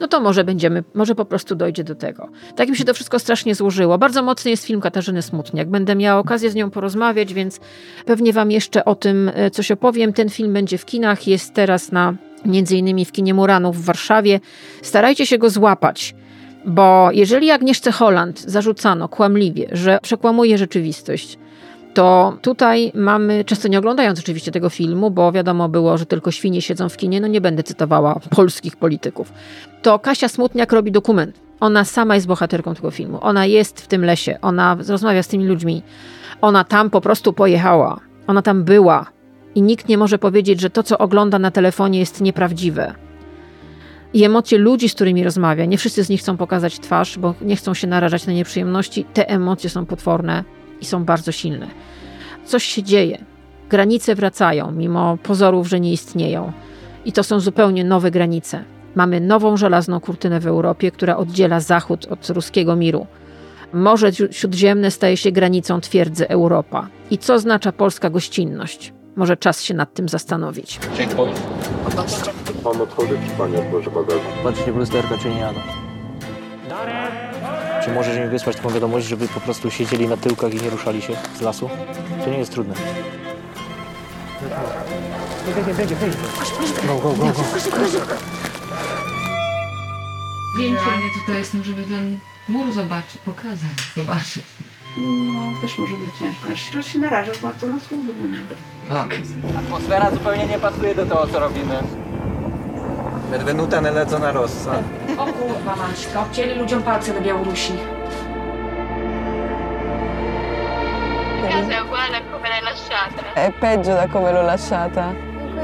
no to może będziemy, może po prostu dojdzie do tego. Tak mi się to wszystko strasznie złożyło. Bardzo mocny jest film Katarzyny Smutniak. Będę miała okazję z nią porozmawiać, więc pewnie wam jeszcze o tym e, coś opowiem. Ten film będzie w kinach, jest teraz na między innymi w kinie Muranów w Warszawie. Starajcie się go złapać. Bo jeżeli Agnieszce Holland zarzucano kłamliwie, że przekłamuje rzeczywistość, to tutaj mamy, często nie oglądając oczywiście tego filmu, bo wiadomo było, że tylko świnie siedzą w kinie, no nie będę cytowała polskich polityków, to Kasia Smutniak robi dokument. Ona sama jest bohaterką tego filmu. Ona jest w tym lesie, ona rozmawia z tymi ludźmi. Ona tam po prostu pojechała. Ona tam była. I nikt nie może powiedzieć, że to, co ogląda na telefonie, jest nieprawdziwe. I emocje ludzi, z którymi rozmawia, nie wszyscy z nich chcą pokazać twarz, bo nie chcą się narażać na nieprzyjemności. Te emocje są potworne i są bardzo silne. Coś się dzieje. Granice wracają, mimo pozorów, że nie istnieją. I to są zupełnie nowe granice. Mamy nową żelazną kurtynę w Europie, która oddziela Zachód od ruskiego miru. Morze Śródziemne staje się granicą twierdzy Europa. I co oznacza polska gościnność? Może czas się nad tym zastanowić. Pan otworzy, czy pani otworzy bagaż? Patrzcie w lusterko, czy nie jadą. Czy możesz mi wysłać taką wiadomość, żeby po prostu siedzieli na tyłkach i nie ruszali się z lasu? To nie jest trudne. Go, go, go, go. Zdjęcie mnie tutaj jest, żeby ten mur zobaczyć, pokazać, zobaczyć. No, też może być ciężko. Aż się narażasz, bo to nas Atmosfera zupełnie nie pasuje do tego, co robimy. Benvenuta nella zona rossa. O kurwa Maćka, obcięli ludziom palce do Białorusi. casa è uguale a come l'hai lasciata. È peggio da come l'ho lasciata.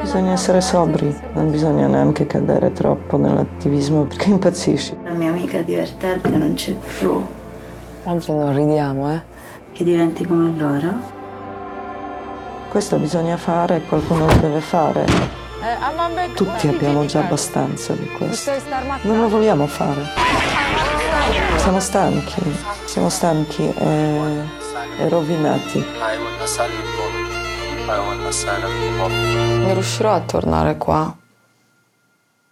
Bisogna essere sobri, non bisogna neanche cadere troppo nell'attivismo perché impazzisci. La mia amica divertente non c'è più. Oggi non ridiamo, eh. Che diventi come loro. Questo bisogna fare e qualcuno lo deve fare. Tutti abbiamo già abbastanza di questo. Non lo vogliamo fare. Siamo stanchi, siamo stanchi e, e rovinati. Non riuscirò a tornare qua.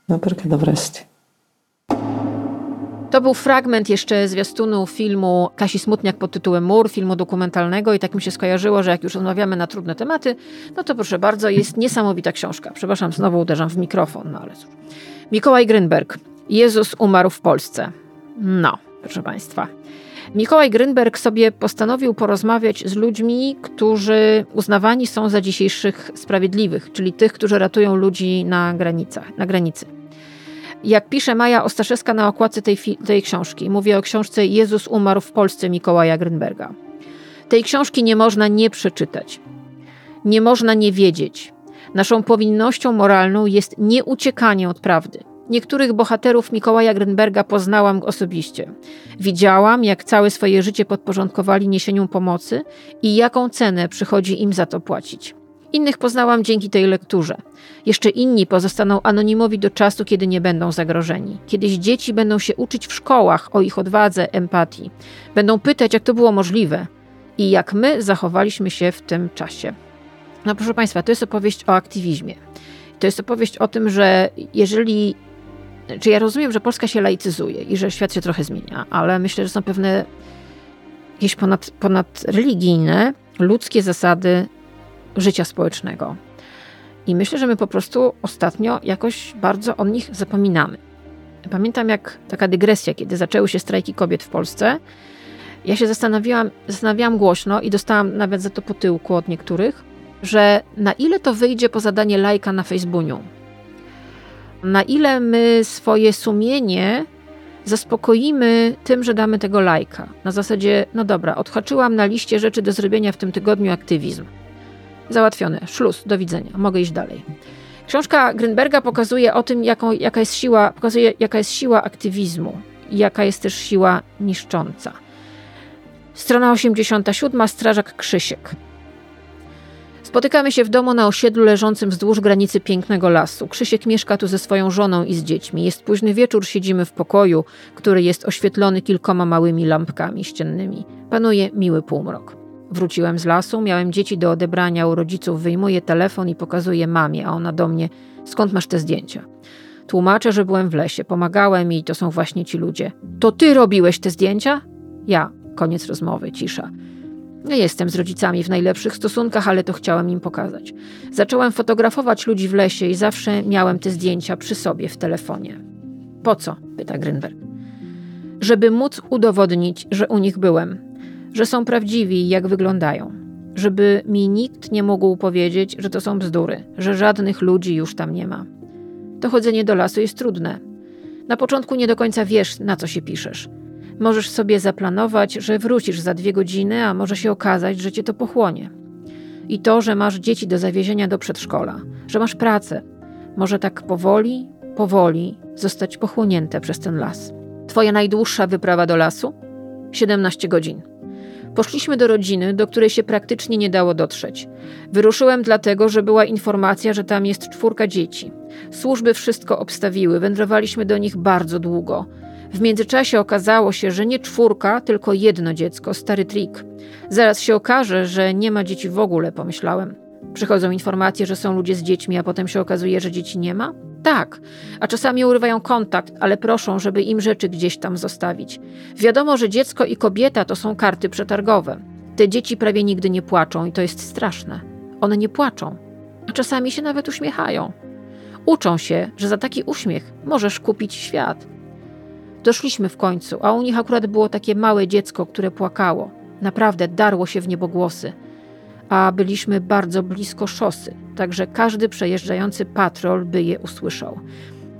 Ma perché dovresti? To był fragment jeszcze zwiastunu filmu Kasi Smutniak pod tytułem Mur, filmu dokumentalnego i tak mi się skojarzyło, że jak już rozmawiamy na trudne tematy, no to proszę bardzo, jest niesamowita książka. Przepraszam, znowu uderzam w mikrofon, no ale cóż. Mikołaj Grynberg. Jezus umarł w Polsce. No, proszę Państwa. Mikołaj Grynberg sobie postanowił porozmawiać z ludźmi, którzy uznawani są za dzisiejszych sprawiedliwych, czyli tych, którzy ratują ludzi na granicach, na granicy. Jak pisze Maja Ostaszewska na okładce tej, tej książki, mówię o książce Jezus umarł w Polsce Mikołaja Grynberga. Tej książki nie można nie przeczytać. Nie można nie wiedzieć. Naszą powinnością moralną jest nie uciekanie od prawdy. Niektórych bohaterów Mikołaja Grenberga poznałam osobiście. Widziałam, jak całe swoje życie podporządkowali niesieniu pomocy i jaką cenę przychodzi im za to płacić. Innych poznałam dzięki tej lekturze. Jeszcze inni pozostaną anonimowi do czasu, kiedy nie będą zagrożeni. Kiedyś dzieci będą się uczyć w szkołach o ich odwadze, empatii. Będą pytać, jak to było możliwe i jak my zachowaliśmy się w tym czasie. No proszę Państwa, to jest opowieść o aktywizmie. To jest opowieść o tym, że jeżeli. Czy ja rozumiem, że Polska się laicyzuje i że świat się trochę zmienia, ale myślę, że są pewne jakieś ponad, ponadreligijne, ludzkie zasady życia społecznego. I myślę, że my po prostu ostatnio jakoś bardzo o nich zapominamy. Pamiętam jak taka dygresja, kiedy zaczęły się strajki kobiet w Polsce. Ja się zastanawiałam, zastanawiałam głośno i dostałam nawet za to po tyłku od niektórych, że na ile to wyjdzie po zadanie lajka na Facebooku. Na ile my swoje sumienie zaspokoimy tym, że damy tego lajka. Na zasadzie, no dobra, odhaczyłam na liście rzeczy do zrobienia w tym tygodniu aktywizm. Załatwione, szluz, do widzenia, mogę iść dalej. Książka Grünberga pokazuje o tym, jaką, jaka jest siła, pokazuje, jaka jest siła aktywizmu i jaka jest też siła niszcząca. Strona 87, strażak Krzysiek. Spotykamy się w domu na osiedlu leżącym wzdłuż granicy pięknego lasu. Krzysiek mieszka tu ze swoją żoną i z dziećmi. Jest późny wieczór, siedzimy w pokoju, który jest oświetlony kilkoma małymi lampkami ściennymi. Panuje miły półmrok. Wróciłem z lasu, miałem dzieci do odebrania u rodziców, wyjmuję telefon i pokazuję mamie, a ona do mnie: Skąd masz te zdjęcia? Tłumaczę, że byłem w lesie, pomagałem i to są właśnie ci ludzie. To ty robiłeś te zdjęcia? Ja. Koniec rozmowy, cisza. Ja jestem z rodzicami w najlepszych stosunkach, ale to chciałem im pokazać. Zacząłem fotografować ludzi w lesie i zawsze miałem te zdjęcia przy sobie w telefonie. Po co? pyta Grünberg. Żeby móc udowodnić, że u nich byłem, że są prawdziwi jak wyglądają. Żeby mi nikt nie mógł powiedzieć, że to są bzdury, że żadnych ludzi już tam nie ma. To chodzenie do lasu jest trudne. Na początku nie do końca wiesz, na co się piszesz. Możesz sobie zaplanować, że wrócisz za dwie godziny, a może się okazać, że cię to pochłonie. I to, że masz dzieci do zawiezienia do przedszkola, że masz pracę, może tak powoli, powoli zostać pochłonięte przez ten las. Twoja najdłuższa wyprawa do lasu? 17 godzin. Poszliśmy do rodziny, do której się praktycznie nie dało dotrzeć. Wyruszyłem dlatego, że była informacja, że tam jest czwórka dzieci. Służby wszystko obstawiły, wędrowaliśmy do nich bardzo długo. W międzyczasie okazało się, że nie czwórka, tylko jedno dziecko, stary trik. Zaraz się okaże, że nie ma dzieci w ogóle, pomyślałem. Przychodzą informacje, że są ludzie z dziećmi, a potem się okazuje, że dzieci nie ma? Tak, a czasami urywają kontakt, ale proszą, żeby im rzeczy gdzieś tam zostawić. Wiadomo, że dziecko i kobieta to są karty przetargowe. Te dzieci prawie nigdy nie płaczą i to jest straszne. One nie płaczą, a czasami się nawet uśmiechają. Uczą się, że za taki uśmiech możesz kupić świat. Doszliśmy w końcu, a u nich akurat było takie małe dziecko, które płakało. Naprawdę darło się w niebogłosy. A byliśmy bardzo blisko szosy, także każdy przejeżdżający patrol by je usłyszał.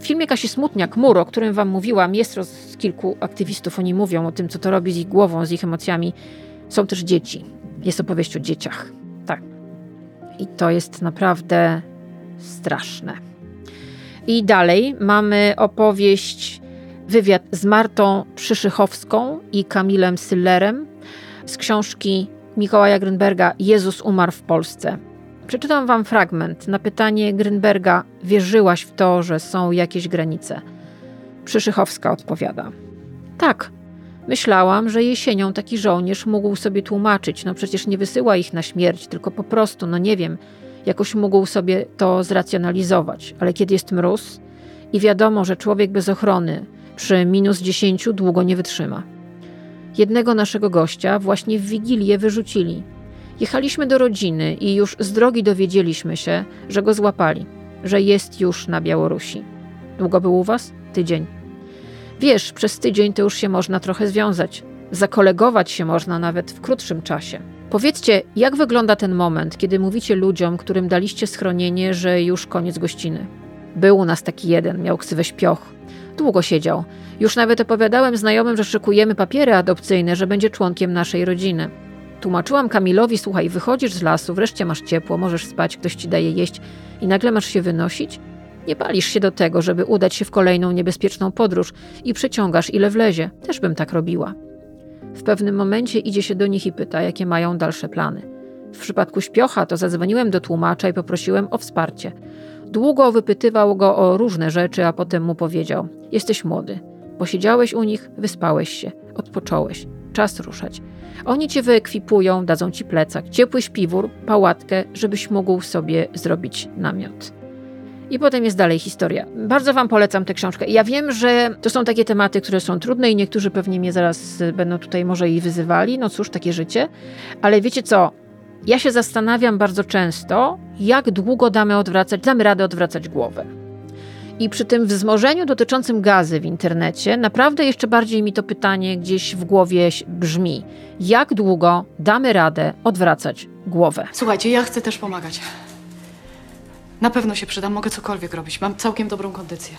W filmie Kasi Smutniak, Mur, o którym wam mówiłam, jest roz... kilku aktywistów, oni mówią o tym, co to robi z ich głową, z ich emocjami. Są też dzieci. Jest opowieść o dzieciach. Tak. I to jest naprawdę straszne. I dalej mamy opowieść wywiad z Martą Przyszychowską i Kamilem Syllerem z książki Mikołaja Grünberga Jezus umarł w Polsce. Przeczytam wam fragment. Na pytanie Grünberga wierzyłaś w to, że są jakieś granice? Przyszychowska odpowiada. Tak. Myślałam, że jesienią taki żołnierz mógł sobie tłumaczyć, no przecież nie wysyła ich na śmierć, tylko po prostu, no nie wiem, jakoś mógł sobie to zracjonalizować. Ale kiedy jest mróz i wiadomo, że człowiek bez ochrony przy minus 10 długo nie wytrzyma. Jednego naszego gościa właśnie w Wigilię wyrzucili. Jechaliśmy do rodziny i już z drogi dowiedzieliśmy się, że go złapali, że jest już na Białorusi. Długo był u was? Tydzień. Wiesz, przez tydzień to już się można trochę związać. Zakolegować się można nawet w krótszym czasie. Powiedzcie, jak wygląda ten moment, kiedy mówicie ludziom, którym daliście schronienie, że już koniec gościny? Był u nas taki jeden, miał ksywę śpioch. Długo siedział. Już nawet opowiadałem znajomym, że szykujemy papiery adopcyjne, że będzie członkiem naszej rodziny. Tłumaczyłam Kamilowi, słuchaj, wychodzisz z lasu, wreszcie masz ciepło, możesz spać, ktoś ci daje jeść i nagle masz się wynosić? Nie palisz się do tego, żeby udać się w kolejną niebezpieczną podróż i przeciągasz ile wlezie. Też bym tak robiła. W pewnym momencie idzie się do nich i pyta, jakie mają dalsze plany. W przypadku śpiocha to zadzwoniłem do tłumacza i poprosiłem o wsparcie. Długo wypytywał go o różne rzeczy, a potem mu powiedział: Jesteś młody. Posiedziałeś u nich, wyspałeś się, odpocząłeś. Czas ruszać. Oni cię wyekwipują, dadzą ci plecak, ciepły śpiwór, pałatkę, żebyś mógł sobie zrobić namiot. I potem jest dalej historia. Bardzo Wam polecam tę książkę. Ja wiem, że to są takie tematy, które są trudne i niektórzy pewnie mnie zaraz będą tutaj może i wyzywali. No cóż, takie życie. Ale wiecie co? Ja się zastanawiam bardzo często, jak długo damy odwracać, damy radę odwracać głowę. I przy tym wzmożeniu dotyczącym gazy w internecie, naprawdę jeszcze bardziej mi to pytanie gdzieś w głowie brzmi: jak długo damy radę odwracać głowę? Słuchajcie, ja chcę też pomagać. Na pewno się przydam, mogę cokolwiek robić. Mam całkiem dobrą kondycję.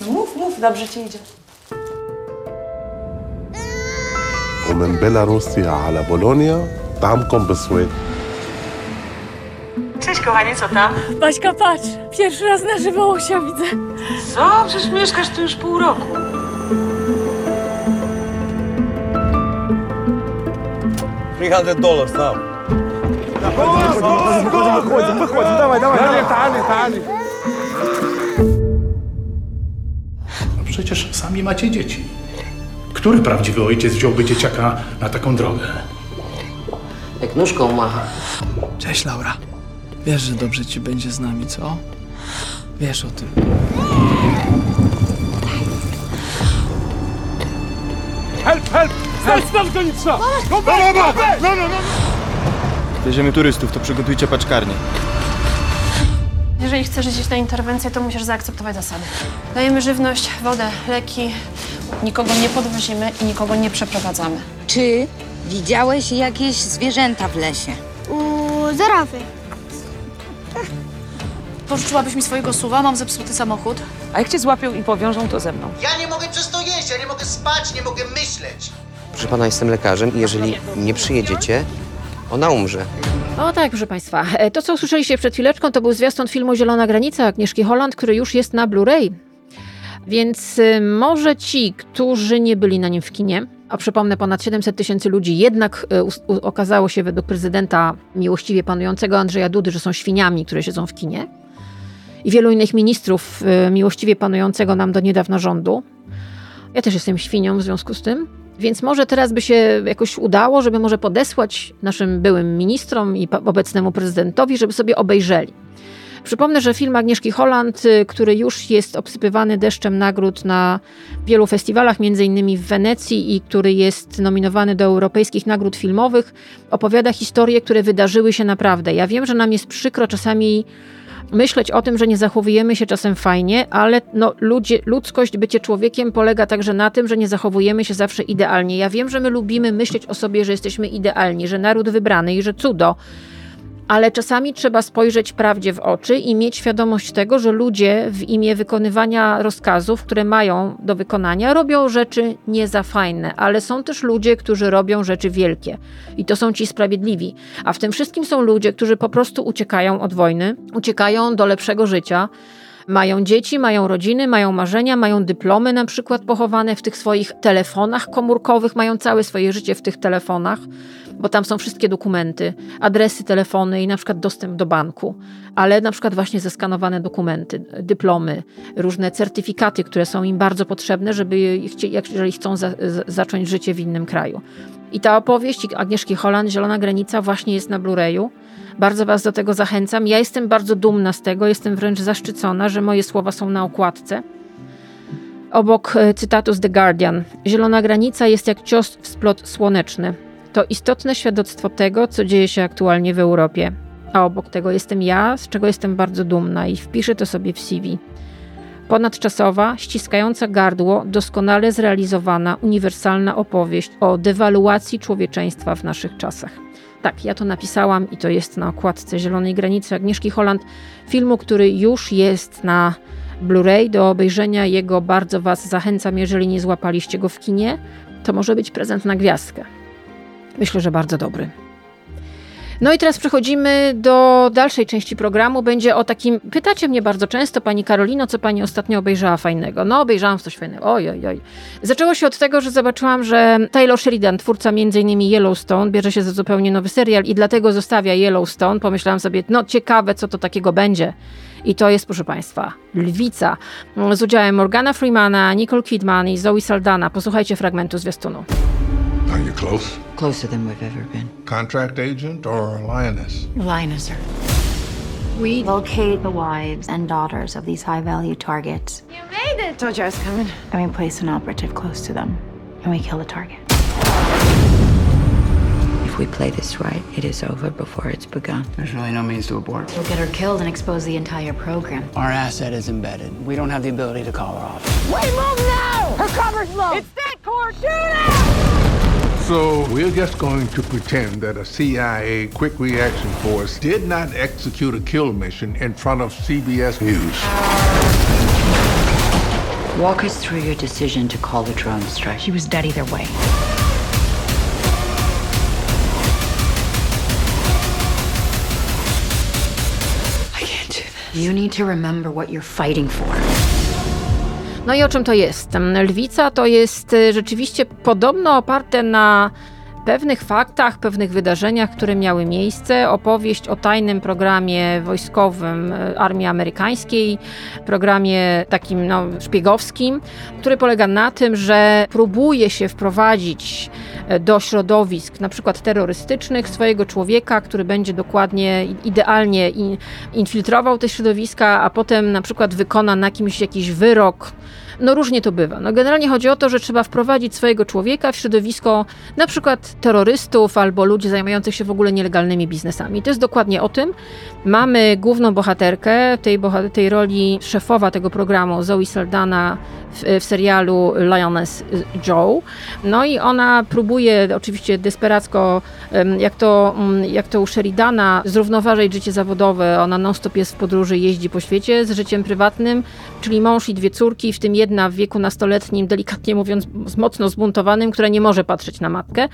Mów, mów, dobrze ci idzie. ومن بيلاروسيا على بولونيا طعمكم بسويد Cześć kochanie, co tam? Baśka, patrz, pierwszy raz na żywo Łosia widzę. Co? Przecież mieszkasz tu już pół roku. dollars now. Выходим, выходим, давай, давай. Тали, тали. No przecież sami macie dzieci. Który prawdziwy ojciec wziąłby dzieciaka na taką drogę? Jak nóżką macha. Cześć Laura. Wiesz, że dobrze ci będzie z nami, co? Wiesz o tym. Help, help! Stać, stać go nie trzeba! No, no, no, no, no, no! Weźmiemy turystów, to przygotujcie paczkarnię. Jeżeli chcesz iść na interwencję, to musisz zaakceptować zasady. Dajemy żywność, wodę, leki, nikogo nie podwozimy i nikogo nie przeprowadzamy. Czy widziałeś jakieś zwierzęta w lesie? U zarawy. Pożyczyłabyś mi swojego suwa, mam zepsuty samochód. A jak cię złapią i powiążą, to ze mną. Ja nie mogę przez to jeść, ja nie mogę spać, nie mogę myśleć. Proszę pana, jestem lekarzem i jeżeli nie przyjedziecie, ona umrze. O tak, proszę Państwa. E, To, co usłyszeliście przed chwileczką, to był zwiastun filmu Zielona Granica Agnieszki Holland, który już jest na Blu-ray. Więc y, może ci, którzy nie byli na nim w kinie, a przypomnę, ponad 700 tysięcy ludzi jednak y, u- okazało się według prezydenta miłościwie panującego Andrzeja Dudy, że są świniami, które siedzą w kinie. I wielu innych ministrów y, miłościwie panującego nam do niedawna rządu. Ja też jestem świnią w związku z tym. Więc może teraz by się jakoś udało, żeby może podesłać naszym byłym ministrom i obecnemu prezydentowi, żeby sobie obejrzeli. Przypomnę, że film Agnieszki Holland, y, który już jest obsypywany deszczem nagród na wielu festiwalach, między innymi w Wenecji i który jest nominowany do europejskich nagród filmowych, opowiada historie, które wydarzyły się naprawdę. Ja wiem, że nam jest przykro czasami myśleć o tym, że nie zachowujemy się czasem fajnie, ale no, ludzie, ludzkość, bycie człowiekiem polega także na tym, że nie zachowujemy się zawsze idealnie. Ja wiem, że my lubimy myśleć o sobie, że jesteśmy idealni, że naród wybrany i że cudo. Ale czasami trzeba spojrzeć prawdzie w oczy i mieć świadomość tego, że ludzie w imię wykonywania rozkazów, które mają do wykonania, robią rzeczy nie za fajne, ale są też ludzie, którzy robią rzeczy wielkie. I to są ci sprawiedliwi. A w tym wszystkim są ludzie, którzy po prostu uciekają od wojny, uciekają do lepszego życia. Mają dzieci, mają rodziny, mają marzenia, mają dyplomy na przykład pochowane w tych swoich telefonach komórkowych, mają całe swoje życie w tych telefonach, bo tam są wszystkie dokumenty, adresy, telefony i na przykład dostęp do banku, ale na przykład właśnie zeskanowane dokumenty, dyplomy, różne certyfikaty, które są im bardzo potrzebne, żeby jeżeli chcą za, zacząć życie w innym kraju. I ta opowieść Agnieszki Holland, Zielona Granica, właśnie jest na Blu-rayu. Bardzo Was do tego zachęcam. Ja jestem bardzo dumna z tego, jestem wręcz zaszczycona, że moje słowa są na okładce. Obok e, cytatu z The Guardian. Zielona granica jest jak cios w splot słoneczny. To istotne świadectwo tego, co dzieje się aktualnie w Europie. A obok tego jestem ja, z czego jestem bardzo dumna i wpiszę to sobie w CV. Ponadczasowa, ściskająca gardło, doskonale zrealizowana, uniwersalna opowieść o dewaluacji człowieczeństwa w naszych czasach. Tak, ja to napisałam i to jest na okładce Zielonej Granicy Agnieszki Holland, filmu, który już jest na Blu-ray. Do obejrzenia jego bardzo Was zachęcam, jeżeli nie złapaliście go w kinie. To może być prezent na gwiazdkę. Myślę, że bardzo dobry. No i teraz przechodzimy do dalszej części programu. Będzie o takim. Pytacie mnie bardzo często, pani Karolino, co pani ostatnio obejrzała fajnego. No, obejrzałam coś fajnego. Oj, oj, oj. Zaczęło się od tego, że zobaczyłam, że Taylor Sheridan, twórca m.in. Yellowstone, bierze się za zupełnie nowy serial i dlatego zostawia Yellowstone. Pomyślałam sobie, no ciekawe, co to takiego będzie. I to jest, proszę Państwa, Lwica z udziałem Morgana Freemana, Nicole Kidman i Zoe Saldana. Posłuchajcie fragmentu zwiastunu. Are you close? Closer than we've ever been. Contract agent or a lioness? Lioness, sir. We locate the wives and daughters of these high value targets. You made it! Told you I was coming. And we place an operative close to them. And we kill the target. If we play this right, it is over before it's begun. There's really no means to abort. We'll get her killed and expose the entire program. Our asset is embedded. We don't have the ability to call her off. Wait, move now! Her cover's low! It's that core! Shoot So we're just going to pretend that a CIA quick reaction force did not execute a kill mission in front of CBS News. Walk us through your decision to call the drone strike. She was dead either way. I can't do this. You need to remember what you're fighting for. No i o czym to jest? Lwica to jest y, rzeczywiście podobno oparte na pewnych faktach, pewnych wydarzeniach, które miały miejsce. Opowieść o tajnym programie wojskowym y, Armii Amerykańskiej, programie takim no, szpiegowskim, który polega na tym, że próbuje się wprowadzić y, do środowisk, na przykład terrorystycznych, swojego człowieka, który będzie dokładnie, idealnie infiltrował te środowiska, a potem na przykład wykona na kimś jakiś wyrok. No różnie to bywa. No generalnie chodzi o to, że trzeba wprowadzić swojego człowieka w środowisko na przykład terrorystów albo ludzi zajmujących się w ogóle nielegalnymi biznesami. To jest dokładnie o tym. Mamy główną bohaterkę tej, boha tej roli szefowa tego programu, Zoe Saldana w, w serialu Lioness Joe. No i ona próbuje oczywiście desperacko, jak to, jak to u Sheridana, zrównoważyć życie zawodowe. Ona non-stop jest w podróży, jeździ po świecie z życiem prywatnym, czyli mąż i dwie córki, w tym jedna w wieku nastoletnim, delikatnie mówiąc, mocno zbuntowanym, która nie może patrzeć na matkę.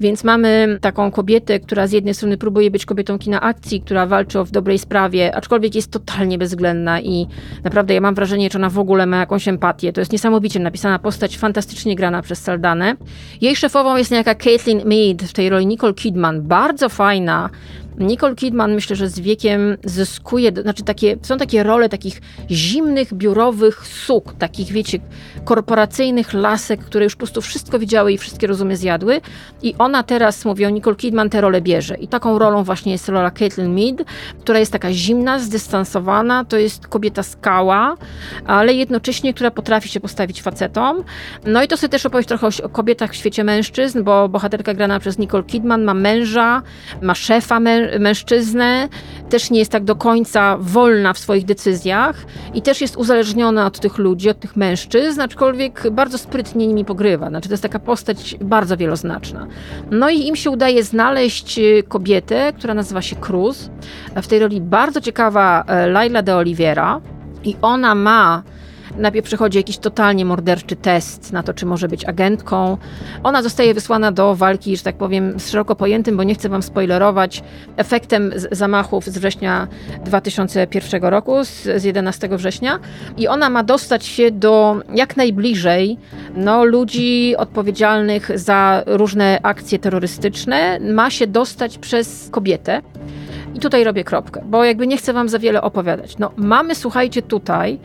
Więc mamy taką kobietę, która z jednej strony próbuje być kobietą kina akcji, która walczy o w dobrej sprawie, aczkolwiek jest totalnie bezwzględna i naprawdę ja mam wrażenie, że ona w ogóle ma jakąś empatię. To jest niesamowicie napisana postać, fantastycznie grana przez Saldanę. Jej szefową jest niejaka Caitlin Mead w tej roli Nicole Kidman, bardzo fajna, Nicole Kidman myślę, że z wiekiem zyskuje, znaczy takie, są takie role takich zimnych, biurowych suk, takich wiecie, korporacyjnych lasek, które już po prostu wszystko widziały i wszystkie rozumy zjadły i ona teraz, mówię o Nicole Kidman, tę rolę bierze i taką rolą właśnie jest rola Caitlin Mead, która jest taka zimna, zdystansowana, to jest kobieta skała, ale jednocześnie, która potrafi się postawić facetom. No i to sobie też opowieść trochę o kobietach w świecie mężczyzn, bo bohaterka grana przez Nicole Kidman ma męża, ma szefa męża, mężczyznę, też nie jest tak do końca wolna w swoich decyzjach i też jest uzależniona od tych ludzi, od tych mężczyzn, aczkolwiek bardzo sprytnie nimi pogrywa. Znaczy to jest taka postać bardzo wieloznaczna. No i im się udaje znaleźć y, kobietę, która nazywa się Cruz. W tej roli bardzo ciekawa e, Laila de Oliveira i ona ma Najpierw przychodzi jakiś totalnie morderczy test na to, czy może być agentką. Ona zostaje wysłana do walki, że tak powiem, z szeroko pojętym, bo nie chcę wam spoilerować, efektem zamachów z września 2001 roku, z 11 września. I ona ma dostać się do jak najbliżej no, ludzi odpowiedzialnych za różne akcje terrorystyczne. Ma się dostać przez kobietę. I tutaj robię kropkę, bo jakby nie chcę wam za wiele opowiadać. No, mamy, słuchajcie, tutaj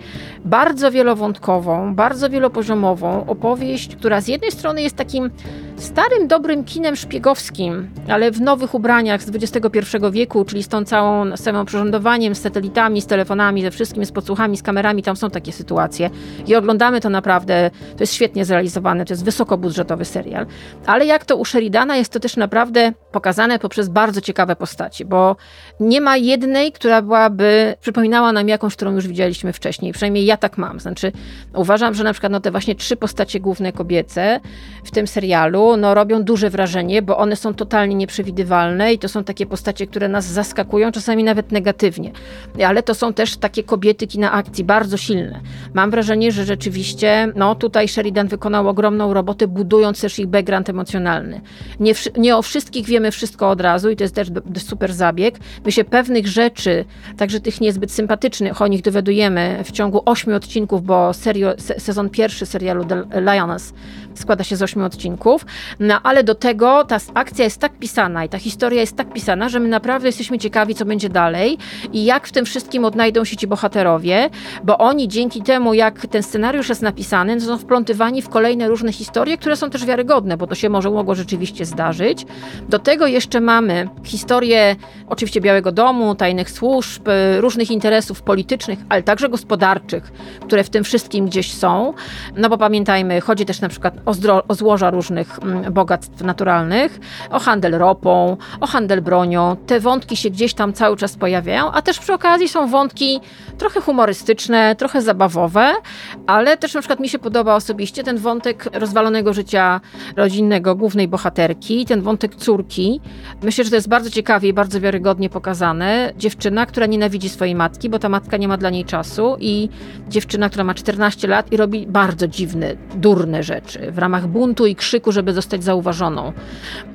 bardzo wielowątkową, bardzo wielopoziomową opowieść, która z jednej strony jest takim starym, dobrym kinem szpiegowskim, ale w nowych ubraniach z XXI wieku, czyli z tą całą, z całym z satelitami, z telefonami, ze wszystkim, z podsłuchami, z kamerami, tam są takie sytuacje. I oglądamy to naprawdę, to jest świetnie zrealizowane, to jest wysokobudżetowy serial, ale jak to u Sheridana jest to też naprawdę pokazane poprzez bardzo ciekawe postacie, bo nie ma jednej, która byłaby, przypominała nam jakąś, którą już widzieliśmy wcześniej, przynajmniej ja tak mam, znaczy uważam, że na przykład no te właśnie trzy postacie główne kobiece w tym serialu no, robią duże wrażenie, bo one są totalnie nieprzewidywalne i to są takie postacie, które nas zaskakują, czasami nawet negatywnie. Ale to są też takie kobiety kina akcji, bardzo silne. Mam wrażenie, że rzeczywiście no, tutaj Sheridan wykonał ogromną robotę, budując też ich background emocjonalny. Nie, nie o wszystkich wiemy wszystko od razu i to jest też super zabieg. My się pewnych rzeczy, także tych niezbyt sympatycznych, o nich dowiadujemy w ciągu ośmiu odcinków, bo serio, se, sezon pierwszy serialu The Lioness składa się z ośmiu odcinków, no ale do tego ta akcja jest tak pisana i ta historia jest tak pisana, że my naprawdę jesteśmy ciekawi, co będzie dalej i jak w tym wszystkim odnajdą się ci bohaterowie, bo oni dzięki temu, jak ten scenariusz jest napisany, są wplątywani w kolejne różne historie, które są też wiarygodne, bo to się może mogło rzeczywiście zdarzyć. Do tego jeszcze mamy historię oczywiście Białego Domu, tajnych służb, różnych interesów politycznych, ale także gospodarczych, które w tym wszystkim gdzieś są. No bo pamiętajmy, chodzi też na przykład o, o złoża różnych bogactw naturalnych, o handel ropą, o handel bronią. Te wątki się gdzieś tam cały czas pojawiają, a też przy okazji są wątki trochę humorystyczne, trochę zabawowe, ale też na przykład mi się podoba osobiście ten wątek rozwalonego życia rodzinnego głównej bohaterki, ten wątek córki. Myślę, że to jest bardzo ciekawie i bardzo wiarygodnie pokazane. Dziewczyna, która nienawidzi swojej matki, bo ta matka nie ma dla niej czasu i dziewczyna, która ma 14 lat i robi bardzo dziwne, durne rzeczy w ramach buntu i krzyku, żeby zostać zauważoną,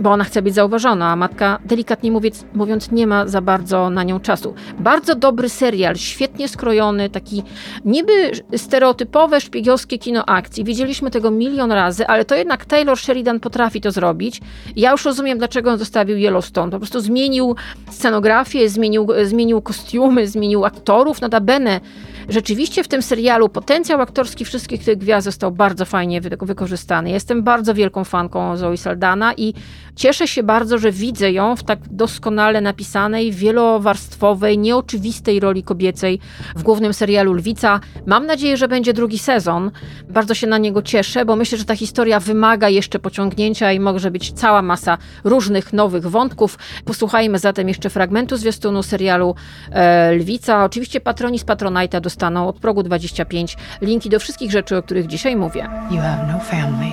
bo ona chce być zauważona, a matka delikatnie mówiąc, mówiąc nie ma za bardzo na nią czasu. Bardzo dobry serial, świetnie skrojony, taki niby stereotypowe szpiegowskie kino akcji. Widzieliśmy tego milion razy, ale to jednak Taylor Sheridan potrafi to zrobić. Ja już rozumiem, dlaczego on zostawił Yellowstone. Po prostu zmienił scenografię, zmienił, zmienił kostiumy, zmienił aktorów. Notabene rzeczywiście w tym serialu potencjał aktorski wszystkich tych gwiazd został bardzo fajnie wykorzystany. Jestem bardzo wielką fanką Zoe Saldana i cieszę się bardzo, że widzę ją w tak doskonale napisanej, wielowarstwowej, nieoczywistej roli kobiecej w głównym serialu Lwica. Mam nadzieję, że będzie drugi sezon. Bardzo się na niego cieszę, bo myślę, że ta historia wymaga jeszcze pociągnięcia i może być cała masa różnych nowych wątków. Posłuchajmy zatem jeszcze fragmentu zwiastunu serialu e, Lwica. Oczywiście patroni z Patronite'a dostaną od progu 25 linki do wszystkich rzeczy, o których dzisiaj mówię. You have no family.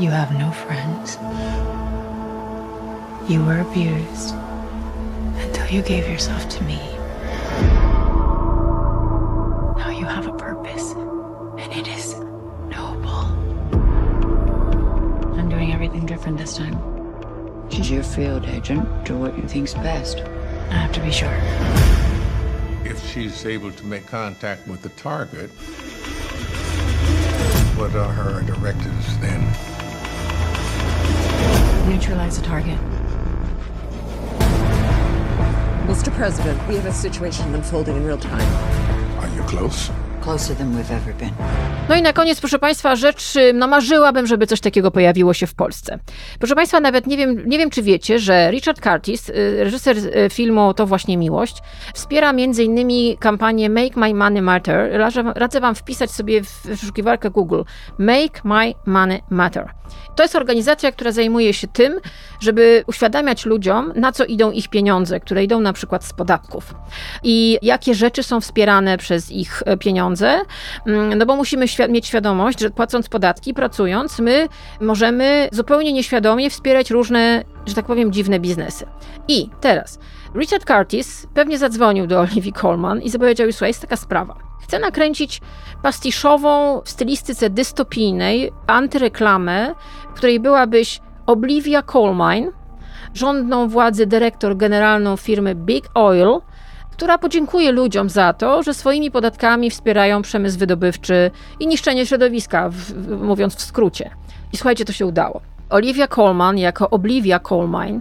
You have no friends. You were abused until you gave yourself to me. Now you have a purpose, and it is noble. I'm doing everything different this time. She's your field agent. Do what you think's best. I have to be sure. If she's able to make contact with the target, what are her directives then? Neutralize the target. Mr. President, we have a situation unfolding in real time. Are you close? No i na koniec, proszę Państwa, rzecz, no marzyłabym, żeby coś takiego pojawiło się w Polsce. Proszę Państwa, nawet nie wiem, nie wiem czy wiecie, że Richard Curtis, y, reżyser y, filmu To właśnie miłość, wspiera między innymi kampanię Make My Money Matter. Radzę Wam wpisać sobie w wyszukiwarkę Google Make My Money Matter. To jest organizacja, która zajmuje się tym, żeby uświadamiać ludziom, na co idą ich pieniądze, które idą na przykład z podatków i jakie rzeczy są wspierane przez ich e, pieniądze. Mm, no bo musimy mieć świadomość, że płacąc podatki, pracując, my możemy zupełnie nieświadomie wspierać różne, że tak powiem, dziwne biznesy. I teraz Richard Curtis pewnie zadzwonił do Olivia Colman i zapowiedział, słuchaj, jest taka sprawa. Chcę nakręcić pastiszową w stylistyce dystopijnej antyreklamę, w której byłabyś Olivia Colmine, rządną władzy dyrektor generalną firmy Big Oil, która podziękuje ludziom za to, że swoimi podatkami wspierają przemysł wydobywczy i niszczenie środowiska, w, mówiąc w skrócie. I słuchajcie, to się udało. Olivia Colman jako Obliwia Colmine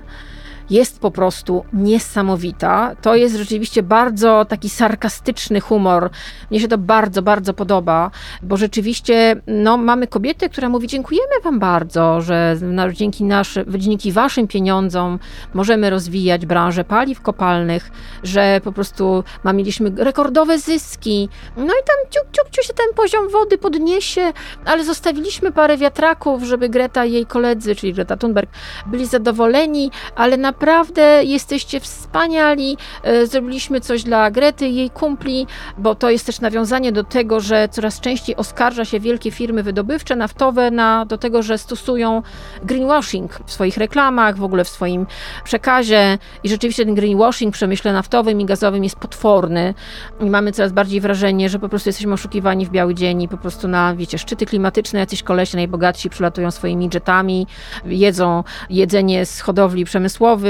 jest po prostu niesamowita. To jest rzeczywiście bardzo taki sarkastyczny humor. Mnie się to bardzo, bardzo podoba, bo rzeczywiście no, mamy kobietę, która mówi: Dziękujemy Wam bardzo, że dzięki, naszy, dzięki Waszym pieniądzom możemy rozwijać branżę paliw kopalnych, że po prostu mieliśmy rekordowe zyski. No i tam ciuk, ciuk, ciuk się ten poziom wody podniesie, ale zostawiliśmy parę wiatraków, żeby Greta i jej koledzy, czyli Greta Thunberg, byli zadowoleni, ale na naprawdę jesteście wspaniali, e, zrobiliśmy coś dla Grety jej kumpli, bo to jest też nawiązanie do tego, że coraz częściej oskarża się wielkie firmy wydobywcze, naftowe na, do tego, że stosują greenwashing w swoich reklamach, w ogóle w swoim przekazie. I rzeczywiście ten greenwashing w przemyśle naftowym i gazowym jest potworny. I mamy coraz bardziej wrażenie, że po prostu jesteśmy oszukiwani w biały dzień i po prostu na, wiecie, szczyty klimatyczne jacyś kolesie najbogatsi przylatują swoimi jetami, jedzą jedzenie z hodowli przemysłowych,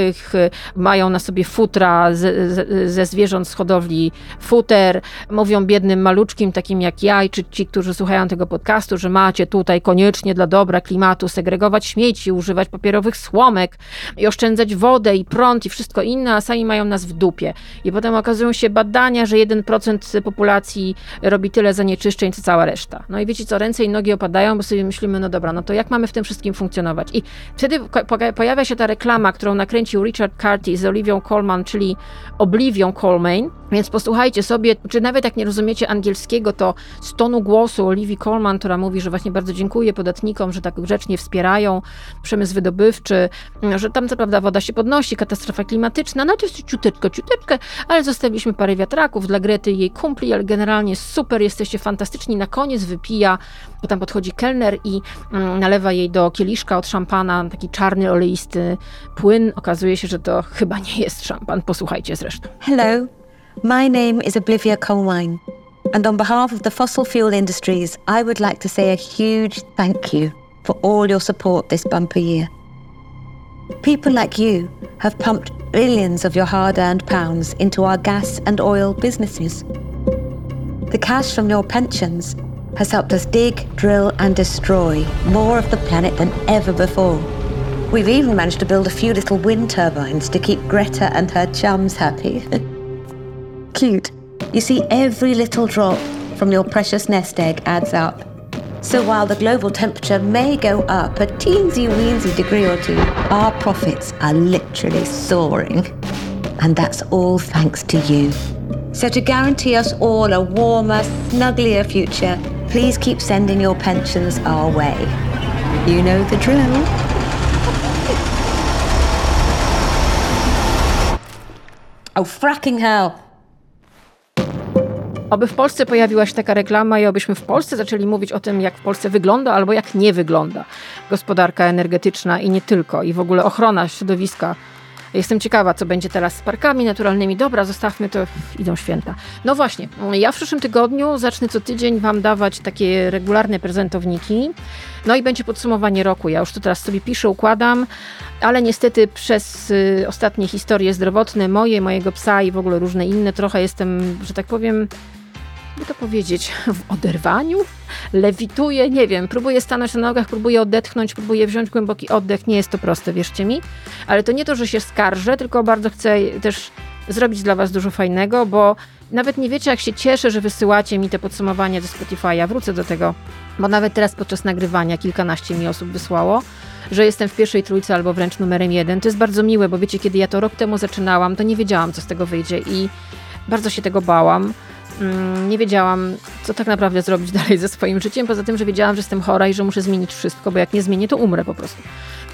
mają na sobie futra ze, ze zwierząt z hodowli futer, mówią biednym maluczkim takim jak ja czy ci, którzy słuchają tego podcastu, że macie tutaj koniecznie dla dobra klimatu segregować śmieci, używać papierowych słomek i oszczędzać wodę i prąd i wszystko inne, a sami mają nas w dupie. I potem okazują się badania, że 1% populacji robi tyle zanieczyszczeń, co cała reszta. No i wiecie co, ręce i nogi opadają, bo sobie myślimy, no dobra, no to jak mamy w tym wszystkim funkcjonować? I wtedy pojawia się ta reklama, którą nakręcił Richard Carty z Olivią Colman, czyli Oblivion Colman, więc posłuchajcie sobie, czy nawet jak nie rozumiecie angielskiego, to z tonu głosu Olivii Colman, która mówi, że właśnie bardzo dziękuję podatnikom, że tak grzecznie wspierają przemysł wydobywczy, że tam co prawda woda się podnosi, katastrofa klimatyczna, no to jest ciuteczko, ciuteczkę, ale zostawiliśmy parę wiatraków dla Grety i jej kumpli, ale generalnie super, jesteście fantastyczni. Na koniec wypija, bo tam podchodzi kelner i mm, nalewa jej do kieliszka od szampana taki czarny, oleisty płyn. Okazuje się, że to chyba nie jest szampan. Posłuchajcie zresztą. Hello. My name is Oblivia Colwine, and on behalf of the fossil fuel industries, I would like to say a huge thank you for all your support this bumper year. People like you have pumped billions of your hard earned pounds into our gas and oil businesses. The cash from your pensions has helped us dig, drill, and destroy more of the planet than ever before. We've even managed to build a few little wind turbines to keep Greta and her chums happy. [laughs] Cute. You see, every little drop from your precious nest egg adds up. So while the global temperature may go up a teensy weensy degree or two, our profits are literally soaring. And that's all thanks to you. So to guarantee us all a warmer, snugglier future, please keep sending your pensions our way. You know the drill. Oh, fracking hell! Oby w Polsce pojawiła się taka reklama i obyśmy w Polsce zaczęli mówić o tym, jak w Polsce wygląda albo jak nie wygląda gospodarka energetyczna i nie tylko, i w ogóle ochrona środowiska. Jestem ciekawa, co będzie teraz z parkami naturalnymi. Dobra, zostawmy to, idą święta. No właśnie, ja w przyszłym tygodniu zacznę co tydzień Wam dawać takie regularne prezentowniki. No i będzie podsumowanie roku. Ja już to teraz sobie piszę, układam, ale niestety przez y, ostatnie historie zdrowotne, moje, mojego psa i w ogóle różne inne, trochę jestem, że tak powiem, by to powiedzieć, w oderwaniu, lewituję, nie wiem, próbuję stanąć na nogach, próbuję odetchnąć, próbuję wziąć głęboki oddech, nie jest to proste, wierzcie mi, ale to nie to, że się skarżę, tylko bardzo chcę też zrobić dla Was dużo fajnego, bo nawet nie wiecie, jak się cieszę, że wysyłacie mi te podsumowania ze Spotify'a. Wrócę do tego, bo nawet teraz podczas nagrywania kilkanaście mi osób wysłało, że jestem w pierwszej trójce albo wręcz numerem jeden. To jest bardzo miłe, bo wiecie, kiedy ja to rok temu zaczynałam, to nie wiedziałam, co z tego wyjdzie i bardzo się tego bałam. Mm, nie wiedziałam, co tak naprawdę zrobić [laughs] dalej ze swoim życiem, poza tym, że wiedziałam, że jestem chora i że muszę zmienić wszystko, bo jak nie zmienię, to umrę po prostu.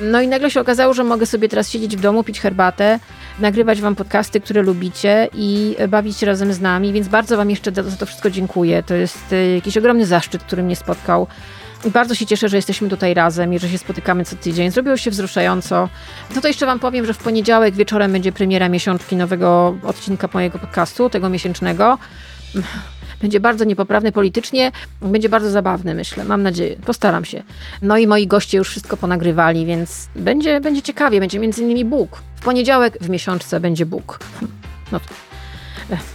No i nagle się okazało, że mogę sobie teraz siedzieć w domu, pić herbatę, nagrywać wam podcasty, które lubicie i bawić się razem z nami, więc bardzo wam jeszcze za to wszystko dziękuję. To jest e, jakiś ogromny zaszczyt, który mnie spotkał. I bardzo się cieszę, że jesteśmy tutaj razem i że się spotykamy co tydzień. Zrobiło się wzruszająco. No to jeszcze Wam powiem, że w poniedziałek wieczorem będzie premiera miesiączki nowego odcinka mojego podcastu, tego miesięcznego [laughs] będzie bardzo niepoprawny politycznie, będzie bardzo zabawny, myślę. Mam nadzieję. Postaram się. No i moi goście już wszystko ponagrywali, więc będzie, będzie ciekawie. Będzie między innymi Bóg. W poniedziałek w miesiączce będzie Bóg. No,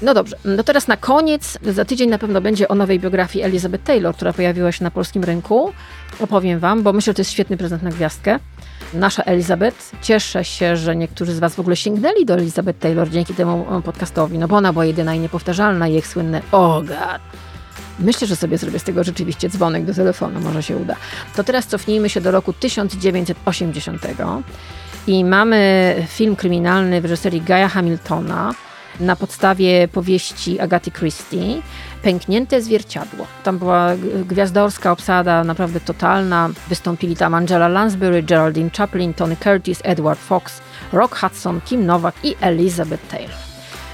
no dobrze, no teraz na koniec, za tydzień na pewno będzie o nowej biografii Elizabeth Taylor, która pojawiła się na polskim rynku. Opowiem Wam, bo myślę, że to jest świetny prezent na gwiazdkę nasza Elizabeth. Cieszę się, że niektórzy z Was w ogóle sięgnęli do Elizabeth Taylor dzięki temu podcastowi, no bo ona była jedyna i niepowtarzalna i ich słynne oh god. Myślę, że sobie zrobię z tego rzeczywiście dzwonek do telefonu, może się uda. To teraz cofnijmy się do roku 1980 i mamy film kryminalny w reżyserii Gaja Hamiltona. Na podstawie powieści Agaty Christie Pęknięte zwierciadło. Tam była gwiazdorska obsada, naprawdę totalna. Wystąpili tam Angela Lansbury, Geraldine Chaplin, Tony Curtis, Edward Fox, Rock Hudson, Kim Nowak i Elizabeth Taylor.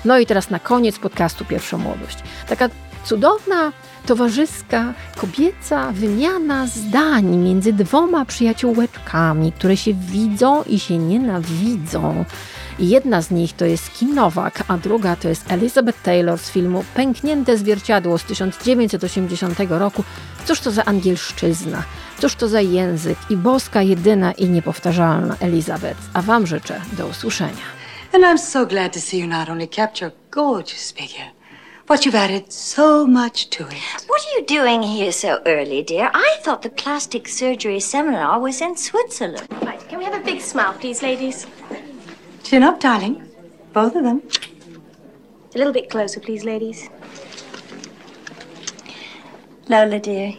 No i teraz na koniec podcastu Pierwsza Młodość. Taka cudowna, towarzyska, kobieca wymiana zdań między dwoma przyjaciółeczkami, które się widzą i się nienawidzą. Jedna z nich to jest Kim Nowak, a druga to jest Elizabeth Taylor z filmu Pęknięte zwierciadło z 1980 roku. Cóż to za angielszczyzna, cóż to za język i boska, jedyna i niepowtarzalna Elizabeth. A Wam życzę do usłyszenia. And I'm so glad to see you not only kept your gorgeous figure, but you've added so much to it. What are you doing here so early, dear? I thought the plastic surgery seminar was in Switzerland. Right, can we have a big smile, please, ladies? Chin up, darling. Both of them. A little bit closer, please, ladies. Lola, dear,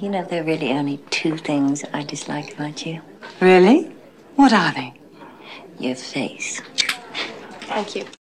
you know there are really only two things I dislike about you. Really? What are they? Your face. Thank you.